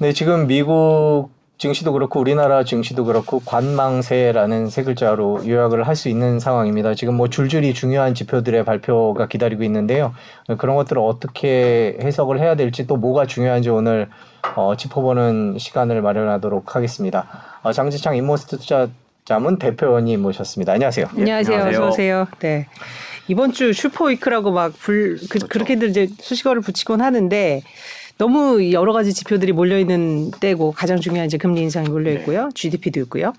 네, 지금 미국 증시도 그렇고 우리나라 증시도 그렇고 관망세라는 세 글자로 요약을 할 수 있는 상황입니다. 지금 뭐 줄줄이 중요한 지표들의 발표가 기다리고 있는데요. 그런 것들을 어떻게 해석을 해야 될지 또 뭐가 중요한지 오늘 어, 짚어보는 시간을 마련하도록 하겠습니다. 어, 장지창 인모스트 투자자문 대표님 모셨습니다. 안녕하세요. 안녕하세요. 안녕하세요. 어서 오세요. 네. 이번 주 super week라고 막 불, 그, 그렇죠. 그렇게들 이제 수식어를 붙이곤 하는데 너무 여러 가지 지표들이 몰려 있는 때고 가장 중요한 이제 금리 인상이 몰려 네. 있고요. GDP도 있고요.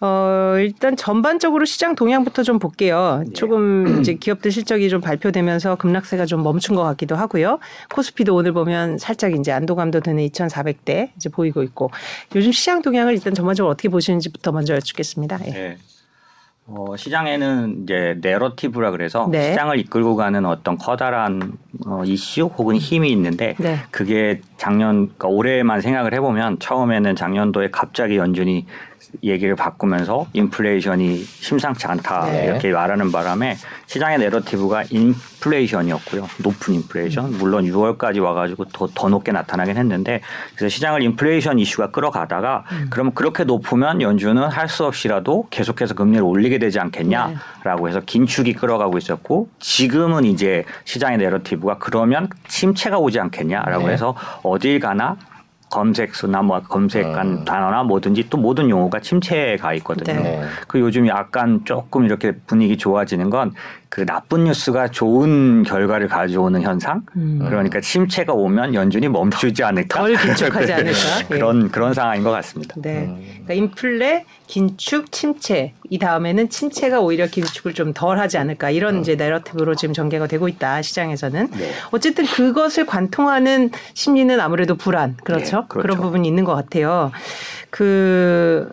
어, 일단 전반적으로 시장 동향부터 좀 볼게요. 네. 조금 이제 기업들 실적이 좀 발표되면서 급락세가 좀 멈춘 것 같기도 하고요. 코스피도 오늘 보면 살짝 이제 안도감도 드는 2,400대 이제 보이고 있고 요즘 시장 동향을 일단 전반적으로 어떻게 보시는지부터 먼저 여쭙겠습니다. 예. 네. 어, 시장에는 이제 내러티브라 그래서 네. 시장을 이끌고 가는 어떤 커다란 어, 이슈 혹은 힘이 있는데 네. 그게 작년 그러니까 올해만 생각을 해보면 처음에는 작년도에 갑자기 연준이 얘기를 바꾸면서 인플레이션이 심상치 않다 네. 이렇게 말하는 바람에 시장의 내러티브가 인플레이션이었고요. 높은 인플레이션. 물론 6월까지 와가지고 더, 더 높게 나타나긴 했는데 그래서 시장을 인플레이션 이슈가 끌어가다가 그럼 그렇게 높으면 연준은 할 수 없이라도 계속해서 금리를 올리게 되지 않겠냐라고 해서 긴축이 끌어가고 있었고 지금은 이제 시장의 내러티브가 그러면 침체가 오지 않겠냐라고 네. 해서 어딜 가나 검색수나 뭐 검색한 음. 단어나 뭐든지 또 모든 용어가 침체에 가 있거든요. 네. 그 요즘 약간 조금 이렇게 분위기 좋아지는 건그 나쁜 뉴스가 좋은 결과를 가져오는 현상. 음. 그러니까 침체가 오면 연준이 멈추지 않을까. 덜 긴축하지 않을까? 예. 그런 그런 상황인 것 같습니다. 네. 음. 그러니까 인플레, 긴축, 침체. 이 다음에는 침체가 오히려 긴축을 좀 덜 하지 않을까. 이런 이제 내러티브로 지금 전개가 되고 있다. 시장에서는. 네. 어쨌든 그것을 관통하는 심리는 아무래도 불안. 그렇죠? 네, 그렇죠. 그런 부분이 있는 것 같아요. 그,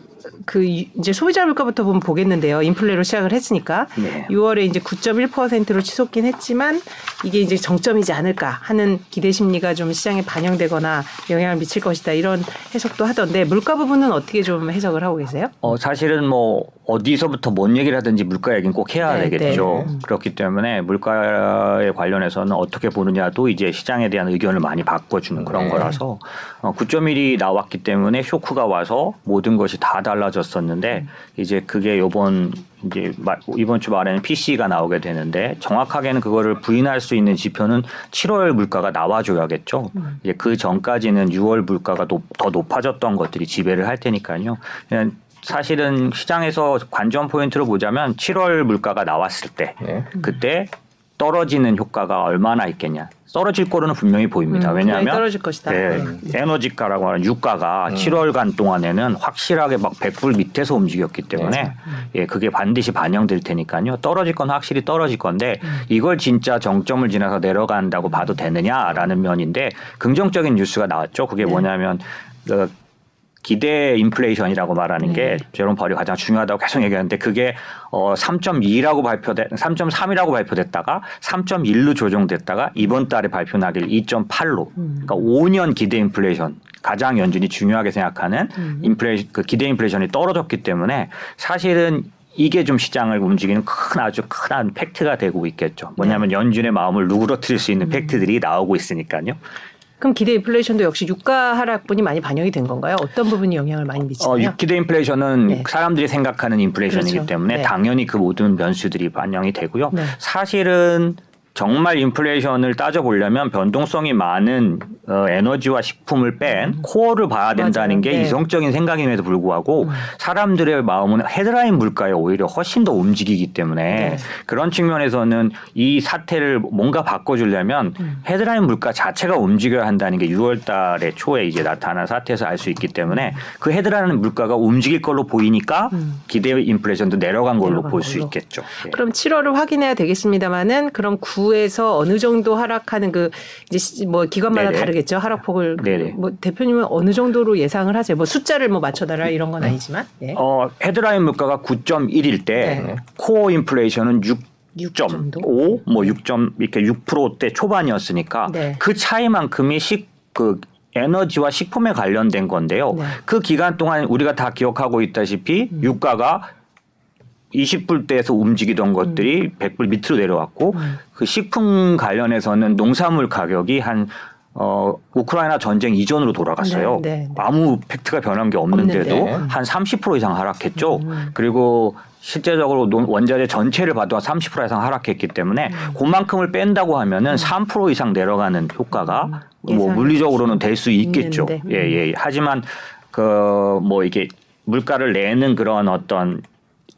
그 이- 이제 소비자 물가부터 보면 보겠는데요. 인플레로 시작을 했으니까 네. 6월에 이제 9.1%로 치솟긴 했지만 이게 이제 정점이지 않을까 하는 기대 심리가 좀 시장에 반영되거나 영향을 미칠 것이다 이런 해석도 하던데 물가 부분은 어떻게 좀 해석을 하고 계세요? 어, 사실은 뭐 어디서부터 뭔 얘기를 하든지 물가 얘기는 꼭 해야 네, 되겠죠. 네. 음. 그렇기 때문에 물가에 관련해서는 어떻게 보느냐도 이제 시장에 대한 의견을 많이 바꿔주는 그런 네. 거라서 어, 9.1이 나왔기 때문에 쇼크가 와서 모든 것이 다 달라졌었는데 이제 그게 요번 이제 마- 이번 주 말에는 PC가 나오게 되는데 정확하게는 그거를 부인할 수 있는 지표는 7월 물가가 나와줘야겠죠. 이제 그 전까지는 6월 물가가 높- 더 높아졌던 것들이 지배를 할 테니까요. 그냥 사실은 시장에서 관전 포인트를 보자면 7월 물가가 나왔을 때 네. 그때 떨어지는 효과가 얼마나 있겠냐. 떨어질 거로는 분명히 보입니다. 음, 왜냐하면 떨어질 것이다. 네, 음. 에너지가라고 하는 유가가 7월간 동안에는 확실하게 막 100불 밑에서 움직였기 때문에 네. 예, 그게 반드시 반영될 테니까요. 떨어질 건 확실히 떨어질 건데 음. 이걸 진짜 정점을 지나서 내려간다고 봐도 되느냐라는 면인데 긍정적인 뉴스가 나왔죠. 그게 네. 뭐냐면 그 기대 인플레이션이라고 말하는 게 네. 제롬 벌이 가장 중요하다고 계속 얘기하는데 그게 어 3.2라고 발표돼 3.3이라고 발표됐다가 3.1로 조정됐다가 이번 달에 발표 나길 2.8로 음. 그러니까 5년 기대 인플레이션 가장 연준이 중요하게 생각하는 음. 인플레이션 그 기대 인플레이션이 떨어졌기 때문에 사실은 이게 좀 시장을 움직이는 큰 아주 큰 팩트가 되고 있겠죠. 뭐냐면 네. 연준의 마음을 누그러뜨릴 수 음. 있는 팩트들이 나오고 있으니까요. 그럼 기대 인플레이션도 역시 유가 하락분이 많이 반영이 된 건가요? 어떤 부분이 영향을 많이 어, 미치나요? 기대 인플레이션은 네. 사람들이 생각하는 인플레이션이기 그렇죠. 때문에 네. 당연히 그 모든 변수들이 반영이 되고요. 네. 사실은 정말 인플레이션을 따져보려면 변동성이 많은 어, 에너지와 식품을 뺀 코어를 봐야 된다는 음. 맞아요. 게 네. 음. 이성적인 생각임에도 불구하고 사람들의 마음은 헤드라인 물가에 오히려 훨씬 더 움직이기 때문에 네. 그런 측면에서는 이 사태를 뭔가 바꿔주려면 음. 헤드라인 물가 자체가 움직여야 한다는 게 6월 달에 초에 이제 나타난 사태에서 알 수 있기 때문에 그 헤드라인 물가가 움직일 걸로 보이니까 기대 인플레이션도 내려간 걸로 음. 볼 수. 있겠죠. 예. 그럼 7월을 확인해야 되겠습니다만은 그럼 9 에서 어느 정도 하락하는 그 이제 시- 뭐 기관마다 네네. 다르겠죠 하락폭을 네네. 뭐 대표님은 어느 정도로 예상을 하세요? 뭐 숫자를 뭐 맞춰달라 이런 건 아니지만 예. 어, 헤드라인 물가가 9.1일 때 네. 코어 인플레이션은 6. 6 정도? 5, 뭐 6. 이렇게 6%대 초반이었으니까 네. 그 차이만큼이 식그 에너지와 식품에 관련된 건데요. 네. 그 기간 동안 우리가 다 기억하고 있다시피 음. 유가가 20불대에서 움직이던 것들이 음. 100불 밑으로 내려왔고 그 식품 관련해서는 농산물 가격이 한 어 우크라이나 전쟁 이전으로 돌아갔어요. 네, 네, 네. 아무 팩트가 변한 게 없는데도 없는데. 한 30% 이상 하락했죠. 음. 그리고 실제적으로 논- 원자재 전체를 봐도 한 30% 이상 하락했기 때문에 음. 그만큼을 뺀다고 하면은 3% 이상 내려가는 효과가 뭐 예상할 물리적으로는 될 수 있겠죠. 음. 예, 예. 하지만 그 뭐 이게 물가를 내는 그런 어떤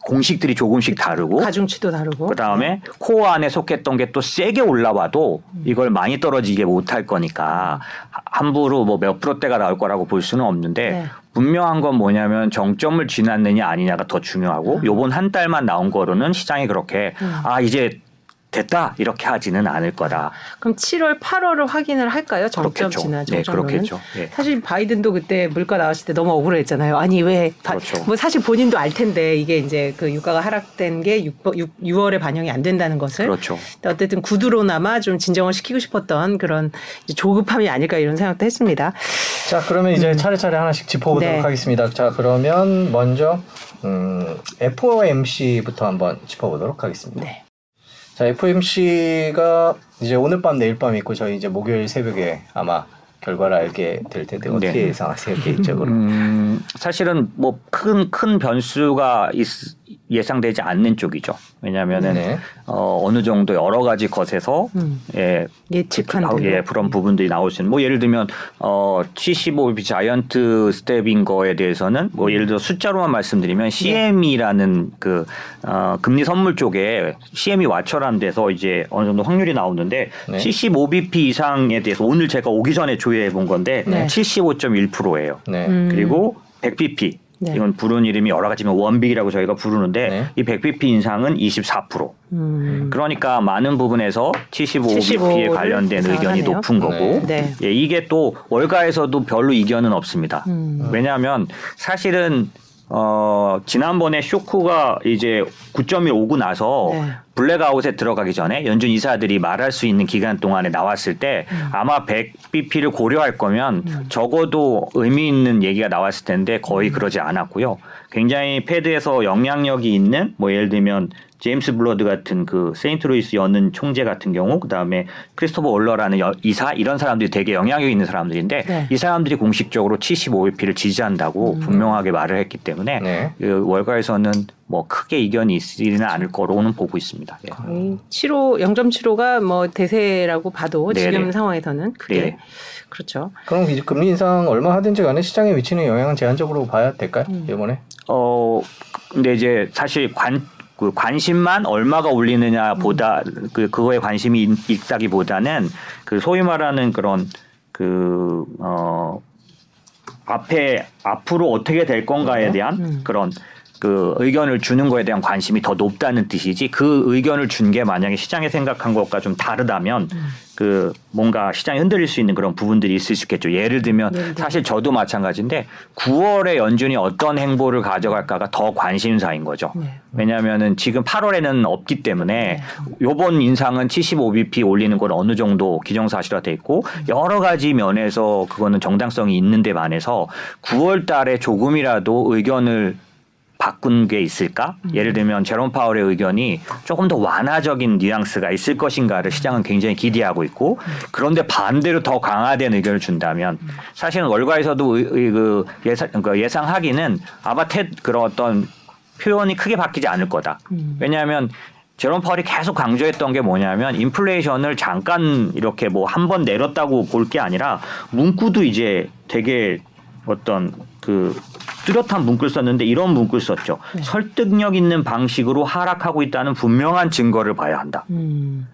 공식들이 조금씩 다르고 가중치도 다르고. 그 다음에 코어 안에 속했던 게 또 세게 올라와도 이걸 많이 떨어지게 못할 거니까 하- 함부로 뭐 몇 프로대가 나올 거라고 볼 수는 없는데 네. 분명한 건 뭐냐면 정점을 지났느냐 아니냐가 더 중요하고 요번 한 달만 나온 거로는 시장이 그렇게 음. 아 이제 됐다 이렇게 하지는 않을 거다. 그럼 7월, 8월을 확인을 할까요? 정점. 지나 네, 정점은? 그렇겠죠. 예. 사실 바이든도 그때 물가 나왔을 때 너무 억울했잖아요. 아니 왜? 바- 그렇죠. 뭐 사실 본인도 알 텐데 이게 이제 그 유가가 하락된 게 6, 6, 월에 반영이 안 된다는 것을. 그렇죠. 어쨌든 구두로나마 좀 진정을 시키고 싶었던 그런 이제 조급함이 아닐까 이런 생각도 했습니다. 자 그러면 이제 차례차례 하나씩 짚어보도록 네. 하겠습니다. 자 그러면 먼저 음, FOMC부터 한번 짚어보도록 하겠습니다. 네. 자 FOMC가 이제 오늘 밤 내일 밤 있고 저희 이제 목요일 새벽에 아마 결과를 알게 될 텐데 어떻게 네. 예상하세요 개인적으로? 음, 사실은 뭐 큰큰 변수가 있- 예상되지 않는 쪽이죠. 왜냐하면은 네. 어, 어느 정도 여러 가지 것에서 음. 예, 예측한 그- 대로. 예, 그런 부분들이 나올 수 있는 뭐 예를 들면 어 75bp 자이언트 스텝인 거에 대해서는 뭐 예를 들어 숫자로만 말씀드리면 CME라는 그 어, 금리 선물 쪽에 CM이 와처라는 데서 이제 어느 정도 확률이 나오는데 네. 75bp 이상에 대해서 오늘 제가 오기 전에 조회해 본 건데 네. 75.1%예요. 네. 음. 그리고 100bp 네. 이건 부르는 이름이 여러 가지면 원빅이라고 저희가 부르는데 네. 이 100bp 인상은 24%. 음. 그러니까 많은 부분에서 75bp에 75를 관련된 의견이. 높은 거고 네. 예, 이게 또 월가에서도 별로 이견은 없습니다. 음. 왜냐하면 사실은 어 지난번에 쇼크가 이제 9.1 오고 나서 네. 블랙아웃에 들어가기 전에 연준 이사들이 말할 수 있는 기간 동안에 나왔을 때 음. 아마 100bp를 고려할 거면 적어도 의미 있는 얘기가 나왔을 텐데 음. 거의 그러지 않았고요. 굉장히 Fed에서 영향력이 있는 뭐 예를 들면 제임스 불러드 같은 그 세인트루이스 연은 총재 같은 경우 그다음에 크리스토퍼 월러라는 여- 이사 이런 사람들이 되게 영향력 있는 사람들인데 네. 이 사람들이 공식적으로 75bp를 지지한다고 분명하게 말을 했기 때문에 네. 그 월가에서는 뭐 크게 이견이 있지는 않을 거로는 보고 있습니다. 예. 거의 7호 0.75가 뭐 대세라고 봐도 네네. 지금 상황에서는 그게 네. 그렇죠. 그럼 이제 금리 인상 얼마 하든지 간에 시장에 미치는 영향은 제한적으로 봐야 될까요? 음. 이번에? 어 근데 이제 사실 관 그 관심만 얼마가 올리느냐 보다 그 그거에 관심이 있- 있다기보다는 그 소위 말하는 그런 그어 앞에 앞으로 어떻게 될 건가에 대한 음. 그런 그 의견을 주는 거에 대한 관심이 더 높다는 뜻이지 그 의견을 준 게 만약에 시장이 생각한 것과 좀 다르다면 음. 그 뭔가 시장이 흔들릴 수 있는 그런 부분들이 있을 수 있겠죠. 예를 들면 예를 들면. 사실 저도 마찬가지인데 9월에 연준이 어떤 행보를 가져갈까가 더 관심사인 거죠. 네. 왜냐하면은 지금 8월에는 없기 때문에 네. 요번 인상은 75bp 올리는 건 어느 정도 기정사실화돼 있고 여러 가지 면에서 그거는 정당성이 있는데 반해서 9월 달에 조금이라도 의견을 바꾼 게 있을까? 예를 들면 제롬 파월의 의견이 조금 더 완화적인 뉘앙스가 있을 것인가를 시장은 굉장히 기대하고 있고 그런데 반대로 더 강화된 의견을 준다면 사실은 월가에서도 의- 의- 그 예상, 그 예상하기는 아마 테, 그런 어떤 표현이 크게 바뀌지 않을 거다. 음. 왜냐하면 제롬 파월이 계속 강조했던 게 뭐냐면 인플레이션을 잠깐 이렇게 뭐 한 번 내렸다고 볼 게 아니라 문구도 이제 되게 어떤 그 뚜렷한 문구를 썼는데 이런 문구를 썼죠. 네. 설득력 있는 방식으로 하락하고 있다는 분명한 증거를 봐야 한다. 음.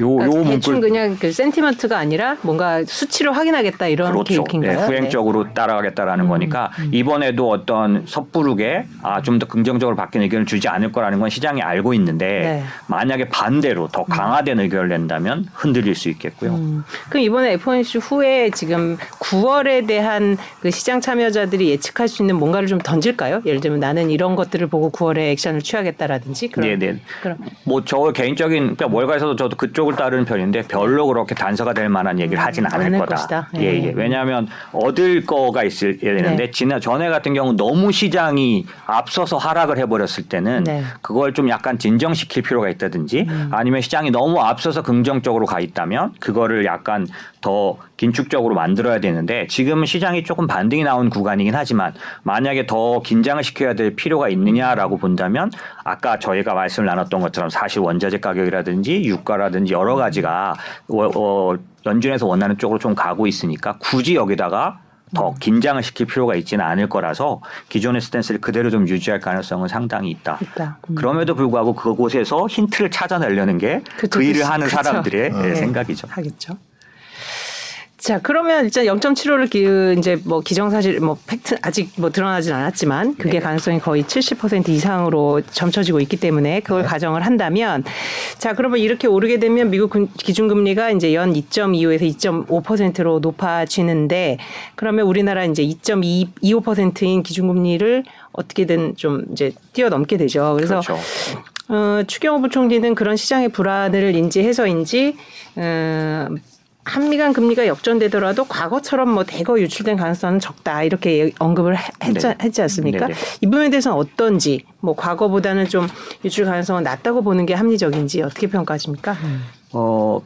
요, 요 그러니까 대충 문구를 그냥 그 센티먼트가 아니라 뭔가 수치로 확인하겠다 이런 그렇죠. 계획인가요? 네, 후행적으로 따라가겠다라는 음, 거니까 이번에도 어떤 섣부르게 아, 좀 더 긍정적으로 바뀐 의견을 주지 않을 거라는 건 시장이 알고 있는데 네. 만약에 반대로 더 강화된 의견을 낸다면 흔들릴 수 있겠고요. 음. 그럼 이번에 FOMC 후에 지금 9월에 대한 그 시장 참여자들이 예측할 수 있는 뭔가 뭔가를 좀 던질까요? 예를 들면 나는 이런 것들을 보고 9월에 액션을 취하겠다라든지 그런 네네. 그런 뭐저 개인적인 그러니까 월가에서도 저도 그쪽을 따르는 편인데 별로 그렇게 단서가 될 만한 얘기를 하진 않을 않을 거다. 것이다. 예, 예. 예. 왜냐하면 얻을 거가 있을 되는데 네. 지난 전에 같은 경우 너무 시장이 앞서서 하락을 해버렸을 때는 네. 그걸 좀 약간 진정시킬 필요가 있다든지 아니면 시장이 너무 앞서서 긍정적으로 가 있다면 그거를 약간 더 긴축적으로 만들어야 되는데 지금은 시장이 조금 반등이 나온 구간이긴 하지만 만약에 더 긴장을 시켜야 될 필요가 있느냐라고 본다면 아까 저희가 말씀을 나눴던 것처럼 사실 원자재 가격이라든지 유가라든지 여러 가지가 어, 어, 연준에서 원하는 쪽으로 좀 가고 있으니까 굳이 여기다가 더 긴장을 시킬 필요가 있지는 않을 거라서 기존의 스탠스를 그대로 좀 유지할 가능성은 상당히 있다. 있다. 음. 그럼에도 불구하고 그곳에서 힌트를 찾아내려는 게그 일을 하는 그쵸. 사람들의 예, 네. 생각이죠. 하겠죠. 자, 그러면 일단 0.75를 기, 이제 뭐 기정사실 뭐 팩트 아직 뭐 드러나진 않았지만 그게 네. 가능성이 거의 70% 이상으로 점쳐지고 있기 때문에 그걸 가정을 한다면 자, 그러면 이렇게 오르게 되면 미국 금- 기준금리가 이제 연 2.25에서 2.5%로 높아지는데 그러면 우리나라 이제 2.25%인 기준금리를 어떻게든 좀 이제 뛰어넘게 되죠. 그래서 그렇죠. 어, 추경호 부총리는 그런 시장의 불안을 인지해서인지 어, 한미간 금리가 역전되더라도 과거처럼 뭐 대거 유출된 가능성은 적다 이렇게 예- 언급을 해- 했지, 네. 했지 않습니까? 네, 네. 이 부분에 대해서는 어떤지 뭐 과거보다는 좀 유출 가능성은 낮다고 보는 게 합리적인지 어떻게 평가하십니까? 어,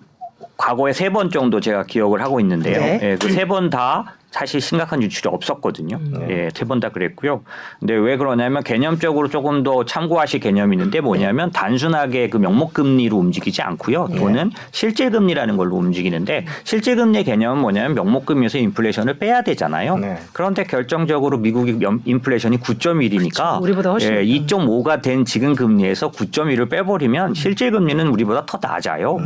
과거에 세 번 정도 제가 기억을 하고 있는데요. 네. 예, 그세 번 다 사실 심각한 유출이 없었거든요. 음. 예, 세번 다 그랬고요. 근데 왜 그러냐면 개념적으로 조금 더 참고하실 개념이 있는데 뭐냐면 단순하게 그 명목 금리로 움직이지 않고요. 네. 돈은 실질 금리라는 걸로 움직이는데 실질 금리의 개념은 뭐냐면 명목 금리에서 인플레이션을 빼야 되잖아요. 네. 그런데 결정적으로 미국이 연- 인플레이션이 9.1이니까 그렇죠. 우리보다 훨씬 예, 높다. 2.5가 된 지금 금리에서 9.1을 빼버리면 실질 금리는 우리보다 더 낮아요.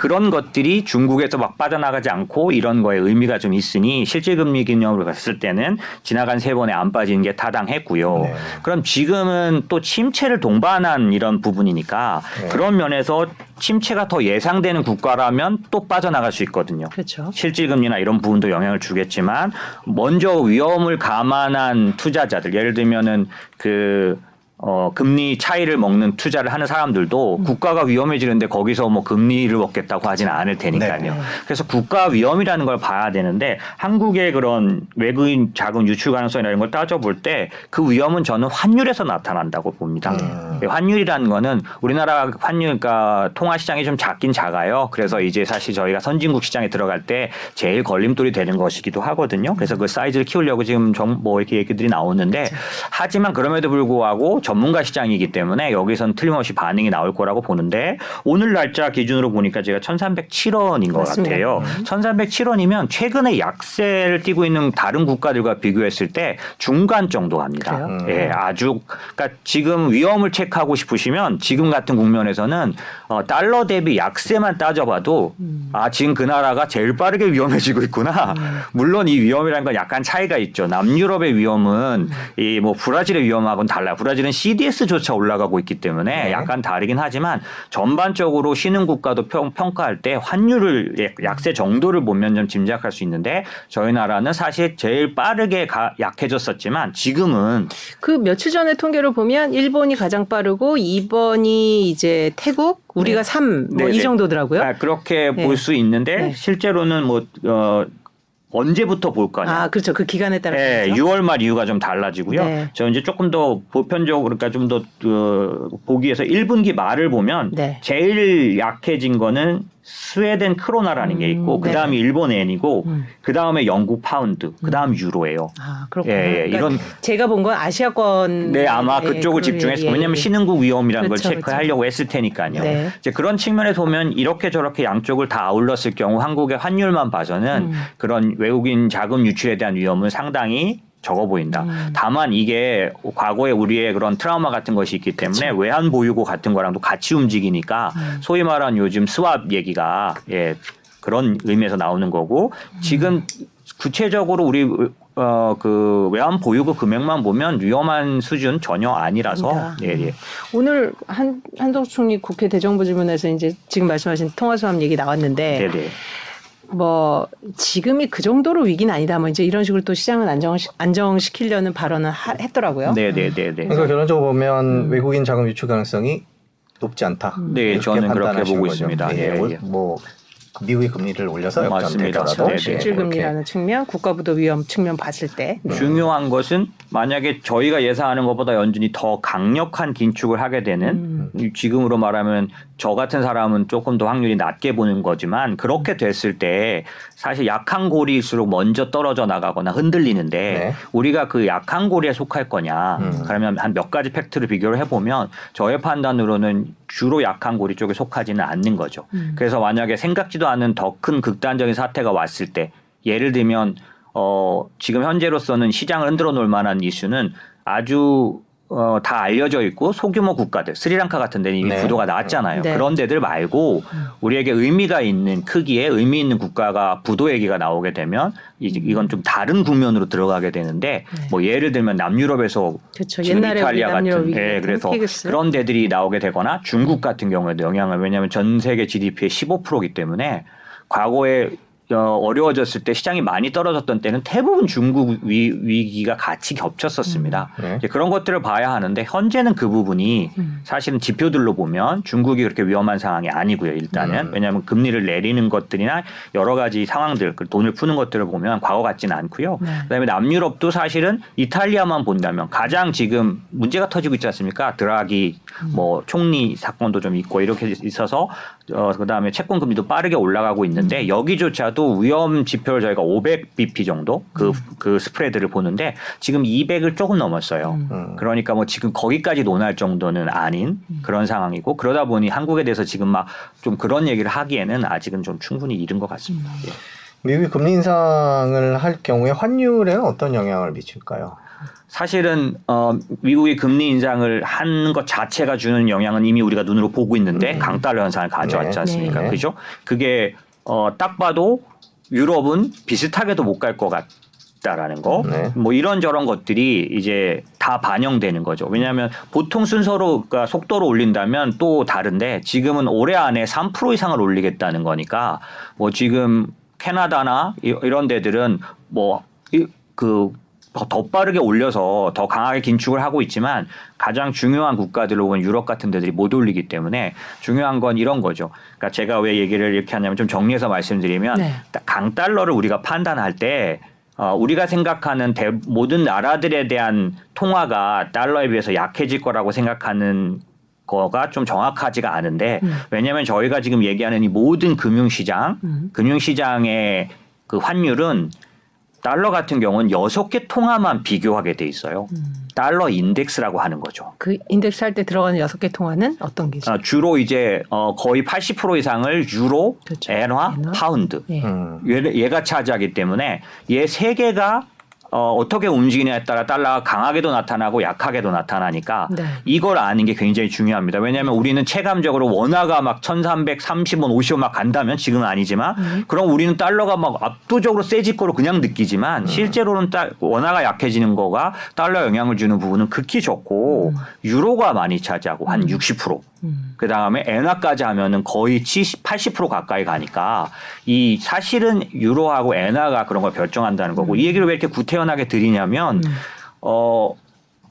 그런 것들이 중국에서 막 빠져나가지 않고 이런 거에 의미가 좀 있으니 실질 금리 개념으로 봤을 때는 지나간 세 번에 안 빠지는 게 타당했고요. 네. 그럼 지금은 또 침체를 동반한 이런 부분이니까 네. 그런 면에서 침체가 더 예상되는 국가라면 또 빠져나갈 수 있거든요. 그렇죠. 실질금리나 이런 부분도 영향을 주겠지만 먼저 위험을 감안한 투자자들 예를 들면은 그 어, 금리 차이를 먹는 투자를 하는 사람들도 음. 국가가 위험해지는데 거기서 뭐 금리를 먹겠다고 하지는 않을 테니까요. 네. 그래서 국가 위험이라는 걸 봐야 되는데 한국의 그런 외국인 자금 유출 가능성이나 이런 걸 따져볼 때 그 위험은 저는 환율에서 나타난다고 봅니다. 음. 예, 환율이라는 거는 우리나라 환율, 그러니까 통화 시장이 좀 작긴 작아요. 그래서 이제 사실 저희가 선진국 시장에 들어갈 때 제일 걸림돌이 되는 것이기도 하거든요. 그래서 그 사이즈를 키우려고 지금 정, 뭐 이렇게 얘기들이 나오는데 하지만 그럼에도 불구하고 전문가 시장이기 때문에 여기선 틀림없이 반응이 나올 거라고 보는데 오늘 날짜 기준으로 보니까 제가 1,307원인 것 맞습니다. 같아요. 1,307원이면 최근에 약세를 띠고 있는 다른 국가들과 비교했을 때 중간 정도 갑니다. 그래요? 음. 예, 아주 그러니까 지금 위험을 체크하고 싶으시면 지금 같은 국면에서는 어, 달러 대비 약세만 따져봐도 아 지금 그 나라가 제일 빠르게 위험해지고 있구나. 물론 이 위험이라는 건 약간 차이가 있죠. 남유럽의 위험은 이 뭐 브라질의 위험하고는 달라요. 브라질은 CDS조차 올라가고 있기 때문에 네. 약간 다르긴 하지만 전반적으로 쉬는 국가도 평, 평가할 때 환율을 예, 약세 정도를 보면 좀 짐작할 수 있는데 저희 나라는 사실 제일 빠르게 가, 약해졌었지만 지금은 그 며칠 전에 통계를 보면 일본이 가장 빠르고 2번이 이제 태국, 우리가 3, 뭐 네, 이 네. 정도더라고요. 아, 그렇게 네. 볼수 있는데 네. 실제로는 뭐 어, 언제부터 볼 거냐. 아, 그렇죠. 그 기간에 따라 예, 다르죠. 6월 말 이유가 좀 달라지고요. 네. 저 이제 조금 더 보편적으로 그러니까 좀더 그, 보기 위해서 1분기 말을 보면 네. 제일 약해진 거는 스웨덴 크로나라는 게 있고 음, 그 다음이 일본 엔이고 음. 그 다음에 영국 파운드, 그다음 유로예요. 아, 그렇군요. 예, 예, 그러니까 이런 제가 본 건 아시아권 네, 아마 예, 그쪽을 그런- 집중해서 예, 예, 왜냐하면 예. 신흥국 위험이라는 그렇죠, 걸 체크하려고 했을 테니까요. 네. 이제 그런 측면에서 보면 이렇게 저렇게 양쪽을 다 아울렀을 경우 한국의 환율만 봐서는 음. 그런 외국인 자금 유출에 대한 위험은 상당히 적어 보인다. 음. 다만 이게 과거에 우리의 그런 트라우마 같은 것이 있기 때문에 외환 보유고 같은 거랑도 같이 움직이니까 음. 소위 말하는 요즘 스왑 얘기가 예 그런 의미에서 나오는 거고 음. 지금 구체적으로 우리 어 그 외환 보유고 금액만 보면 위험한 수준 전혀 아니라서 아니다. 예 예. 오늘 한 한덕수 총리 국회 대정부 질문에서 이제 지금 말씀하신 통화 수합 얘기 나왔는데 네네. 뭐 지금이 그 정도로 위기는 아니다. 뭐 이제 이런 식으로 또 시장을 안정 안정시키려는 발언을 하- 했더라고요. 네, 네, 네, 네. 그러니까 결론적으로 보면 외국인 자금 유출 가능성이 높지 않다. 네, 이렇게 저는 그렇게 보고 거죠. 있습니다. 예, 예, 올- 예. 뭐 미국의 금리를 올려서 맞습니다. 역전되더라도 네, 네. 실질 금리라는 측면, 국가부도 위험 측면 봤을 때 네. 중요한 것은 만약에 저희가 예상하는 것보다 연준이 더 강력한 긴축을 하게 되는 음. 이 지금으로 말하면 저 같은 사람은 조금 더 확률이 낮게 보는 거지만 그렇게 됐을 때 사실 약한 고리일수록 먼저 떨어져 나가거나 흔들리는데 네. 우리가 그 약한 고리에 속할 거냐 음. 그러면 한 몇 가지 팩트를 비교를 해보면 저의 판단으로는 주로 약한 고리 쪽에 속하지는 않는 거죠. 음. 그래서 만약에 생각지도 않은 더 큰 극단적인 사태가 왔을 때 예를 들면 어 지금 현재로서는 시장을 흔들어 놓을 만한 이슈는 아주 어, 다 알려져 있고 소규모 국가들 스리랑카 같은 데는 이미 네. 부도가 나왔잖아요. 네. 그런 데들 말고 우리에게 의미가 있는 크기에 의미 있는 국가가 부도 얘기가 나오게 되면 이- 이건 좀 다른 국면으로 들어가게 되는데 네. 뭐 예를 들면 남유럽에서 그렇죠. 지금 옛날에 이탈리아 같은 예, 그래서. 그런 데들이 나오게 되거나 중국 같은 경우에도 영향을 왜냐하면 전 세계 GDP의 15%이기 때문에 과거에 어, 어려워졌을 때 시장이 많이 떨어졌던 때는 대부분 중국 위, 위기가 같이 겹쳤었습니다. 네. 이제 그런 것들을 봐야 하는데 현재는 그 부분이 음. 사실은 지표들로 보면 중국이 그렇게 위험한 상황이 아니고요. 일단은 음. 왜냐하면 금리를 내리는 것들이나 여러 가지 상황들, 그 돈을 푸는 것들을 보면 과거 같지는 않고요. 네. 그다음에 남유럽도 사실은 이탈리아만 본다면 가장 지금 문제가 터지고 있지 않습니까? 드라기 뭐 총리 사건도 좀 있고 이렇게 있어서 어 그다음에 채권 금리도 빠르게 올라가고 있는데 여기조차도 위험 지표를 저희가 500bp 정도 그 그 스프레드를 보는데 지금 200을 조금 넘었어요. 음. 음. 그러니까 뭐 지금 거기까지 논할 정도는 아닌 그런 상황이고 그러다 보니 한국에 대해서 지금 막 좀 그런 얘기를 하기에는 아직은 좀 충분히 이른 것 같습니다. 예. 미국이 금리 인상을 할 경우에 환율에는 어떤 영향을 미칠까요? 사실은 어, 미국이 금리 인상을 한 것 자체가 주는 영향은 이미 우리가 눈으로 보고 있는데 강달러 현상을 가져왔지 네. 않습니까? 네. 그죠? 그게 어, 딱 봐도 유럽은 비슷하게도 못 갈 것 같다라는 거, 네. 뭐 이런 저런 것들이 이제 다 반영되는 거죠. 왜냐하면 보통 순서로 그러니까 속도로 올린다면 또 다른데 지금은 올해 안에 3% 이상을 올리겠다는 거니까 뭐 지금 캐나다나 이- 이런 데들은 뭐그 더 빠르게 올려서 더 강하게 긴축을 하고 있지만 가장 중요한 국가들 혹은 유럽 같은 데들이 못 올리기 때문에 중요한 건 이런 거죠. 그러니까 제가 왜 얘기를 이렇게 하냐면 좀 정리해서 말씀드리면 네. 강달러를 우리가 판단할 때 어, 우리가 생각하는 대, 모든 나라들에 대한 통화가 달러에 비해서 약해질 거라고 생각하는 거가 좀 정확하지가 않은데 음. 왜냐하면 저희가 지금 얘기하는 이 모든 금융시장, 음. 금융시장의 그 환율은 달러 같은 경우는 여섯 개 통화만 비교하게 돼 있어요. 음. 달러 인덱스라고 하는 거죠. 그 인덱스 할 때 들어가는 여섯 개 통화는 어떤 게죠? 어, 주로 이제 어, 거의 80% 이상을 유로, 그렇죠. 엔화, 엔화. 파운드 예. 음. 얘- 얘가 차지하기 때문에 얘 세 개가 어, 어떻게 움직이냐에 따라 달러가 강하게도 나타나고 약하게도 나타나니까 네. 이걸 아는 게 굉장히 중요합니다. 왜냐하면 우리는 체감적으로 원화가 막 1330원, 50원 막 간다면 지금은 아니지만 음. 그럼 우리는 달러가 막 압도적으로 세질 거로 그냥 음. 느끼지만 실제로는 달- 원화가 약해지는 거가 달러 영향을 주는 부분은 극히 적고 유로가 많이 차지하고 한 60%. 음. 그 다음에 엔화까지 하면은 거의 70, 80% 가까이 가니까 이 사실은 유로하고 엔화가 그런 걸 결정한다는 거고 이 얘기를 왜 이렇게 구태연하게 드리냐면 음. 어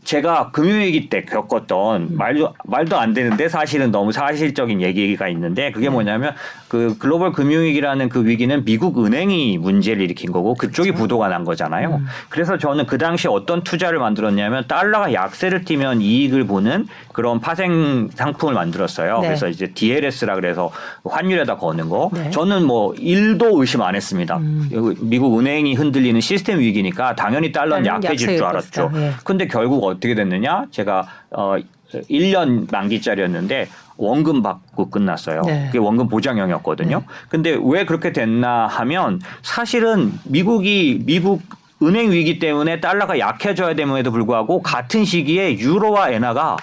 제가 금융위기 때 겪었던 말도 말도 안 되는데 사실은 너무 사실적인 얘기가 있는데 그게 뭐냐면 그 글로벌 금융위기라는 그 위기는 미국 은행이 문제를 일으킨 거고 그쪽이 부도가 난 거잖아요. 그래서 저는 그 당시 어떤 투자를 만들었냐면 달러가 약세를 띠면 이익을 보는 그런 파생 상품을 만들었어요. 네. 그래서 이제 DLS라 그래서 환율에다 거는 거. 네. 저는 뭐 1도 의심 안 했습니다. 음. 미국 은행이 흔들리는 시스템 위기니까 당연히 달러는 약해질 줄 알았죠. 예. 근데 결국 어떻게 됐느냐? 제가 어 1년 만기짜리였는데 원금 받고 끝났어요. 네. 그게 원금 보장형이었거든요. 근데 왜 그렇게 됐나 하면 사실은 미국이 미국 은행 위기 때문에 달러가 약해져야 됨에도 불구하고 같은 시기에 유로와 엔화가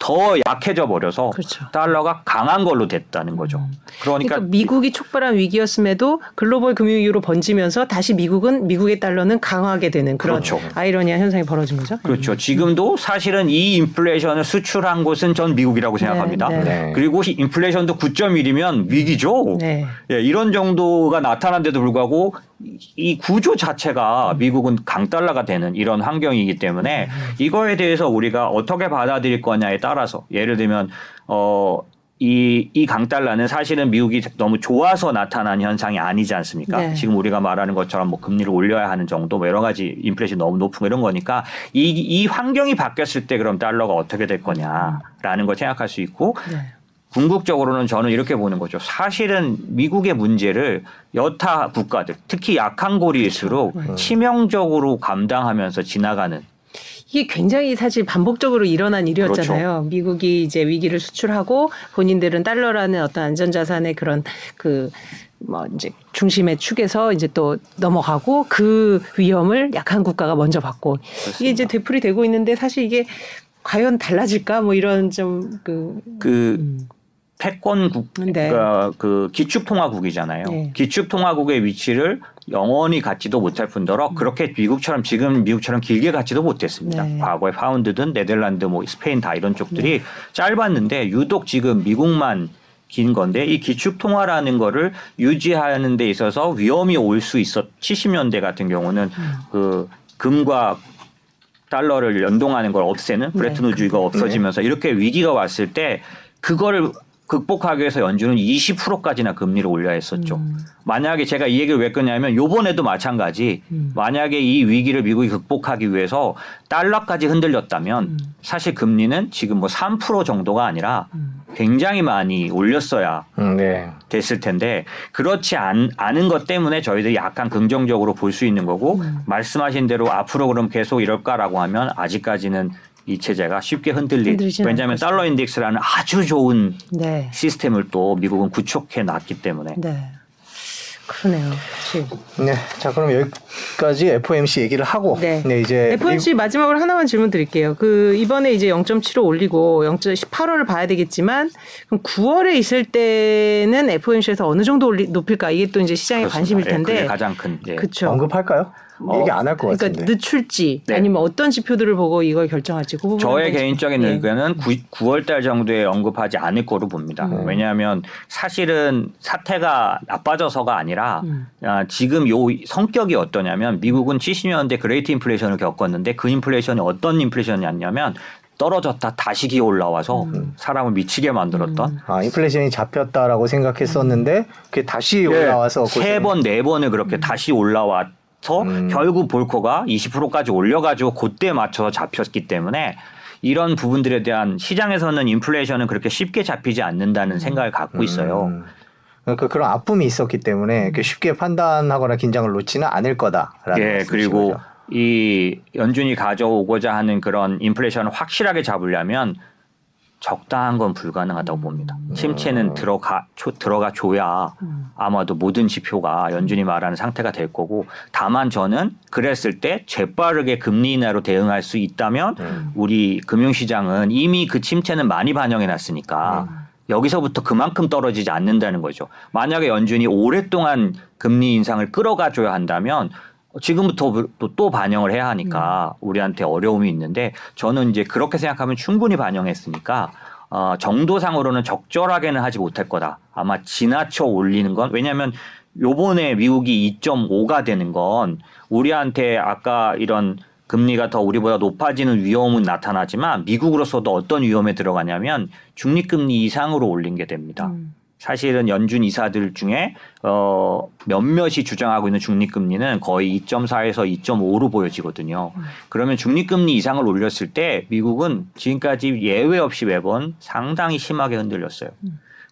더 약해져 버려서 그렇죠. 달러가 강한 걸로 됐다는 거죠. 그러니까, 그러니까 미국이 촉발한 위기였음에도 글로벌 금융위기로 번지면서 다시 미국은 미국의 달러는 강화하게 되는 그런 그렇죠. 아이러니한 현상이 벌어진 거죠. 그렇죠. 지금도 사실은 이 인플레이션을 수출한 곳은 전 미국이라고 생각합니다. 네, 네. 그리고 이 인플레이션도 9.1이면 위기죠. 네. 예, 이런 정도가 나타난데도 불구하고 이- 이 구조 자체가 미국은 강달러가 되는 이런 환경이기 때문에 이거에 대해서 우리가 어떻게 받아들일 거냐에 따라서 예를 들면 어. 이, 이 강달러는 사실은 미국이 너무 좋아서 나타난 현상이 아니지 않습니까? 네. 지금 우리가 말하는 것처럼 뭐 금리를 올려야 하는 정도, 뭐 여러 가지 인플레이션 너무 높은 거 이런 거니까 이, 이 환경이 바뀌었을 때 그럼 달러가 어떻게 될 거냐라는 걸 생각할 수 있고 네. 궁극적으로는 저는 이렇게 보는 거죠. 사실은 미국의 문제를 여타 국가들, 특히 약한 고리일수록 그렇죠. 치명적으로 감당하면서 지나가는 이게 굉장히 사실 반복적으로 일어난 일이었잖아요. 그렇죠. 미국이 이제 위기를 수출하고 본인들은 달러라는 어떤 안전자산의 그런 그 뭐 이제 중심의 축에서 이제 또 넘어가고 그 위험을 약한 국가가 먼저 받고 이게 이제 되풀이 되고 있는데 사실 이게 과연 달라질까 뭐 이런 좀그 그 음. 패권국, 네. 그러니까 그 기축통화국이잖아요. 네. 기축통화국의 위치를 영원히 갖지도 못할 뿐더러 그렇게 미국처럼 지금 미국처럼 길게 갖지도 못했습니다. 네. 과거에 파운드든 네덜란드, 뭐 스페인 다 이런 쪽들이 짧았는데 유독 지금 미국만 긴 건데 이 기축 통화라는 거를 유지하는 데 있어서 위험이 올 수 있었 70년대 같은 경우는 그 금과 달러를 연동하는 걸 없애는 브레튼 우주가 없어지면서 이렇게 위기가 왔을 때 그거를 극복하기 위해서 연준은 20%까지나 금리를 올려야 했었죠. 음. 만약에 제가 이 얘기를 왜 끊냐면 요번에도 마찬가지 음. 만약에 이 위기를 미국이 극복하기 위해서 달러까지 흔들렸다면 음. 사실 금리는 지금 뭐 3% 정도가 아니라 음. 굉장히 많이 올렸어야 음, 네. 됐을 텐데 그렇지 않, 않은 것 때문에 저희들이 약간 긍정적으로 볼 수 있는 거고 음. 말씀하신 대로 앞으로 그럼 계속 이럴까라고 하면 아직까지는 이 체제가 쉽게 흔들리 왜냐하면 달러 인덱스라는 아주 좋은 네. 시스템을 또 미국은 구축해 놨기 때문에 네. 그러네요. 그치. 네. 자, 그럼 여기까지 FOMC 얘기를 하고 네. 이제 FOMC 마지막으로 하나만 질문 드릴게요. 그 이번에 이제 0.75 올리고 0.18월을 봐야 되겠지만 그럼 9월에 있을 때는 FOMC에서 어느 정도 올리, 높일까? 이게 또 이제 시장의 관심일 그렇습니다. 예, 텐데. 그게 가장 큰 예. 그렇죠. 언급할까요? 어, 얘기 안 할것 그러니까 같은데. 늦출지 네. 아니면 어떤 지표들을 보고 이걸 결정할지 그 부분은 저의 좀- 개인적인 예. 의견은 9, 월달 정도에 언급하지 않을 거로 봅니다. 음. 왜냐하면 사실은 사태가 나빠져서가 아니라 음. 아, 지금 요 성격이 어떠냐면 미국은 70년대 Great Inflation을 겪었는데 그 인플레이션이 어떤 인플레이션이었냐면 떨어졌다 다시 기어 올라와서 사람을 미치게 만들었던 음. 아, 인플레이션이 잡혔다라고 생각했었는데 그게 다시 올라와서 예, 세번네 번을 그렇게 다시 올라와 서 음. 결국 볼코가 20%까지 올려가지고 그때 맞춰서 잡혔기 때문에 이런 부분들에 대한 시장에서는 인플레이션은 그렇게 쉽게 잡히지 않는다는 생각을 갖고 있어요. 음. 그러니까 그런 아픔이 있었기 때문에 이렇게 쉽게 판단하거나 긴장을 놓지는 않을 거다라는 예, 그리고 거죠. 이 연준이 가져오고자 하는 그런 인플레이션을 확실하게 잡으려면 적당한 건 불가능하다고 봅니다. 침체는 들어가 초, 들어가 줘야 음. 아마도 모든 지표가 연준이 말하는 상태가 될 거고 다만 저는 그랬을 때 재빠르게 금리 인하로 대응할 수 있다면 음. 우리 금융시장은 이미 그 침체는 많이 반영해 놨으니까 여기서부터 그만큼 떨어지지 않는다는 거죠. 만약에 연준이 오랫동안 금리 인상을 끌어가 줘야 한다면 지금부터 또, 또 반영을 해야 하니까 우리한테 어려움이 있는데 저는 이제 그렇게 생각하면 충분히 반영했으니까 어, 정도상으로는 적절하게는 하지 못할 거다. 아마 지나쳐 올리는 건 왜냐하면 요번에 미국이 2.5가 되는 건 우리한테 아까 이런 금리가 더 우리보다 높아지는 위험은 나타나지만 미국으로서도 어떤 위험에 들어가냐면 중립금리 이상으로 올린 게 됩니다. 음. 사실은 연준 이사들 중에 어 몇몇이 주장하고 있는 중립금리는 거의 2.4에서 2.5로 보여지거든요. 그러면 중립금리 이상을 올렸을 때 미국은 지금까지 예외 없이 매번 상당히 심하게 흔들렸어요.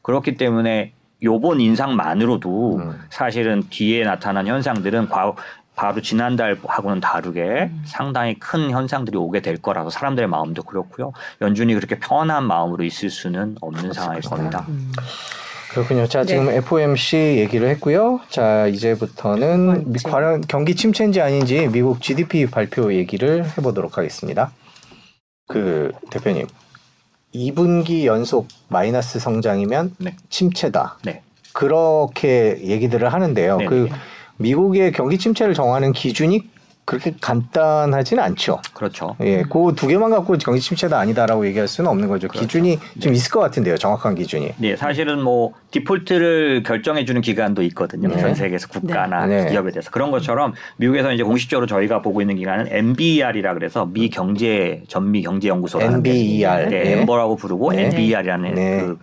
그렇기 때문에 요번 인상만으로도 음. 사실은 뒤에 나타난 현상들은 과, 바로 지난달하고는 다르게 상당히 큰 현상들이 오게 될 거라서 사람들의 마음도 그렇고요. 연준이 그렇게 편한 마음으로 있을 수는 없는 상황일 겁니다. 음. 그렇군요. 자, 네. 지금 FOMC 얘기를 했고요. 자, 이제부터는 미- 번째. 과연 경기 침체인지 아닌지 미국 GDP 발표 얘기를 해보도록 하겠습니다. 그 대표님, 2분기 연속 마이너스 성장이면 네. 침체다. 네. 그렇게 얘기들을 하는데요. 네네. 그 미국의 경기 침체를 정하는 기준이 그렇게 간단하지는 않죠. 그렇죠. 예, 그 두 개만 갖고 경기 침체다 아니다라고 얘기할 수는 없는 거죠. 그렇죠. 기준이 좀 있을 것 같은데요. 정확한 기준이. 네, 사실은 뭐 디폴트를 결정해 주는 기관도 있거든요. 네. 전 세계에서 국가나 네. 기업에 대해서 그런 것처럼 미국에서 이제 공식적으로 저희가 보고 있는 기관은 MBER이라 그래서 미 경제 전미 경제 연구소라는 게 NBER. 네, 네. 엠버라고 부르고 네. NBER이라는 네. 그 에,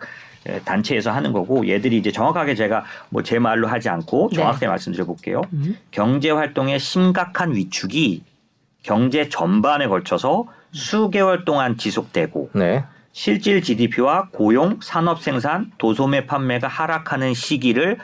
단체에서 하는 거고 얘들이 이제 정확하게 제가 뭐 제 말로 하지 않고 네. 정확하게 말씀드려 볼게요. 음. 경제 활동의 심각한 위축이 경제 전반에 걸쳐서 수개월 동안 지속되고 네. 실질 GDP와 고용, 산업 생산, 도소매 판매가 하락하는 시기를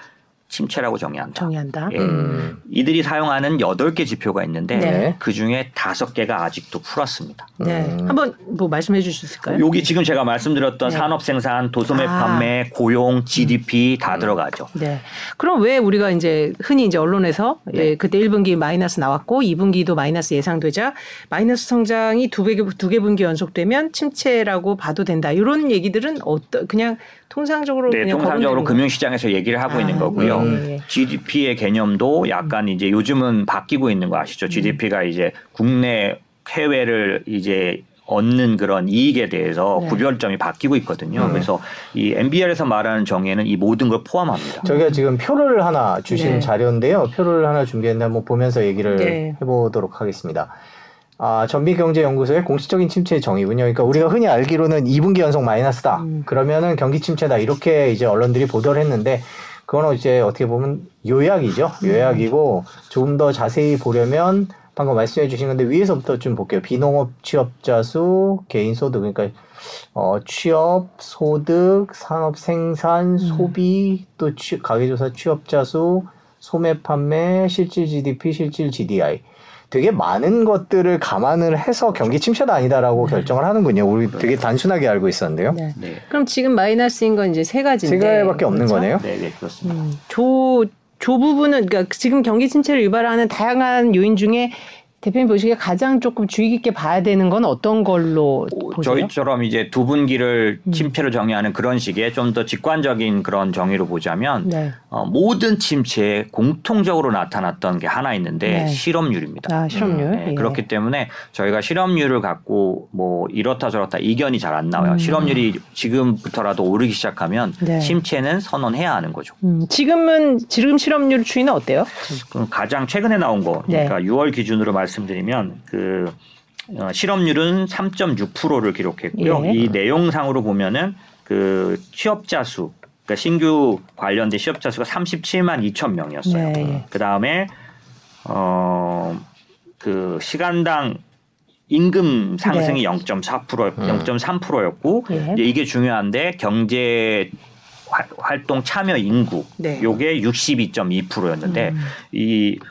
침체라고 정의한다. 정의한다. 예. 음. 이들이 사용하는 8개 지표가 있는데 네. 그 중에 5개가 아직도 풀었습니다. 네. 음. 한번 뭐 말씀해 주실 수 있을까요? 여기 지금 제가 말씀드렸던 네. 산업 생산, 도소매 아. 판매, 고용, GDP 다 들어가죠. 네. 그럼 왜 우리가 이제 흔히 이제 언론에서 네. 예, 그때 1분기 마이너스 나왔고 2분기도 마이너스 예상되자 마이너스 성장이 두개 두개 분기 연속되면 침체라고 봐도 된다. 이런 얘기들은 어떤 그냥 통상적으로 네, 그냥 통상적으로 거론되는 금융 시장에서 얘기를 하고 아, 있는 거고요. 음. 예, 예. GDP의 개념도 약간 이제 요즘은 바뀌고 있는 거 아시죠? GDP가 이제 국내 해외를 이제 얻는 그런 이익에 대해서 네. 구별점이 바뀌고 있거든요. 음. 그래서 이 MBR에서 말하는 정의는 이 모든 걸 포함합니다. 저희가 지금 표를 하나 주신 네. 자료인데요. 표를 하나 준비했는데 한번 보면서 얘기를 네. 해보도록 하겠습니다. 아, 전미경제연구소의 공식적인 침체 정의군요. 그러니까 우리가 흔히 알기로는 2분기 연속 마이너스다. 음. 그러면은 경기 침체다. 이렇게 이제 언론들이 보도를 했는데 그거는 이제 어떻게 보면 요약이죠. 음. 요약이고 조금 더 자세히 보려면 방금 말씀해 주신 건데 위에서부터 좀 볼게요. 비농업 취업자 수, 개인 소득 그러니까 어, 취업, 소득, 산업 생산, 소비, 또 취, 가계조사 취업자 수, 소매 판매, 실질 GDP, 실질 GDI. 되게 많은 것들을 감안을 해서 경기 침체다 아니다라고 결정을 하는군요. 우리 되게 단순하게 알고 있었는데요. 네. 네. 그럼 지금 마이너스인 건 이제 세 가지인데 세 개밖에 없는 그렇죠? 거네요. 네, 네, 그렇습니다. 음, 조, 조 부분은, 그러니까 지금 경기 침체를 유발하는 다양한 요인 중에 대표님 보시기에 가장 조금 주의 깊게 봐야 되는 건 어떤 걸로 보세요? 저희처럼 이제 두 분기를 음. 침체로 정의하는 그런 식의 좀 더 직관적인 그런 정의로 보자면 네. 어, 모든 침체에 공통적으로 나타났던 게 하나 있는데 네. 실업률입니다. 아, 실업률. 네, 예. 그렇기 때문에 저희가 실업률을 갖고 뭐 이렇다 저렇다 이견이 잘 안 나와요. 음. 실업률이 지금부터라도 오르기 시작하면 네. 침체는 선언해야 하는 거죠. 음, 지금은 지금 실업률 추이는 어때요? 그럼 가장 최근에 나온 거, 네. 그러니까 6월 기준으로 말씀드리면 그 어, 실업률은 3.6%를 기록했고요. 예. 이 내용상으로 보면은 그 취업자 수, 그러니까 신규 관련된 취업자 수가 37만 2천 명이었어요. 네, 예. 그 다음에 어 그 시간당 임금 상승이 0.4% 음. 0.3%였고 예. 이제 이게 중요한데 경제 화- 활동 참여 인구 네. 요게 62.2%였는데 음. 이 어,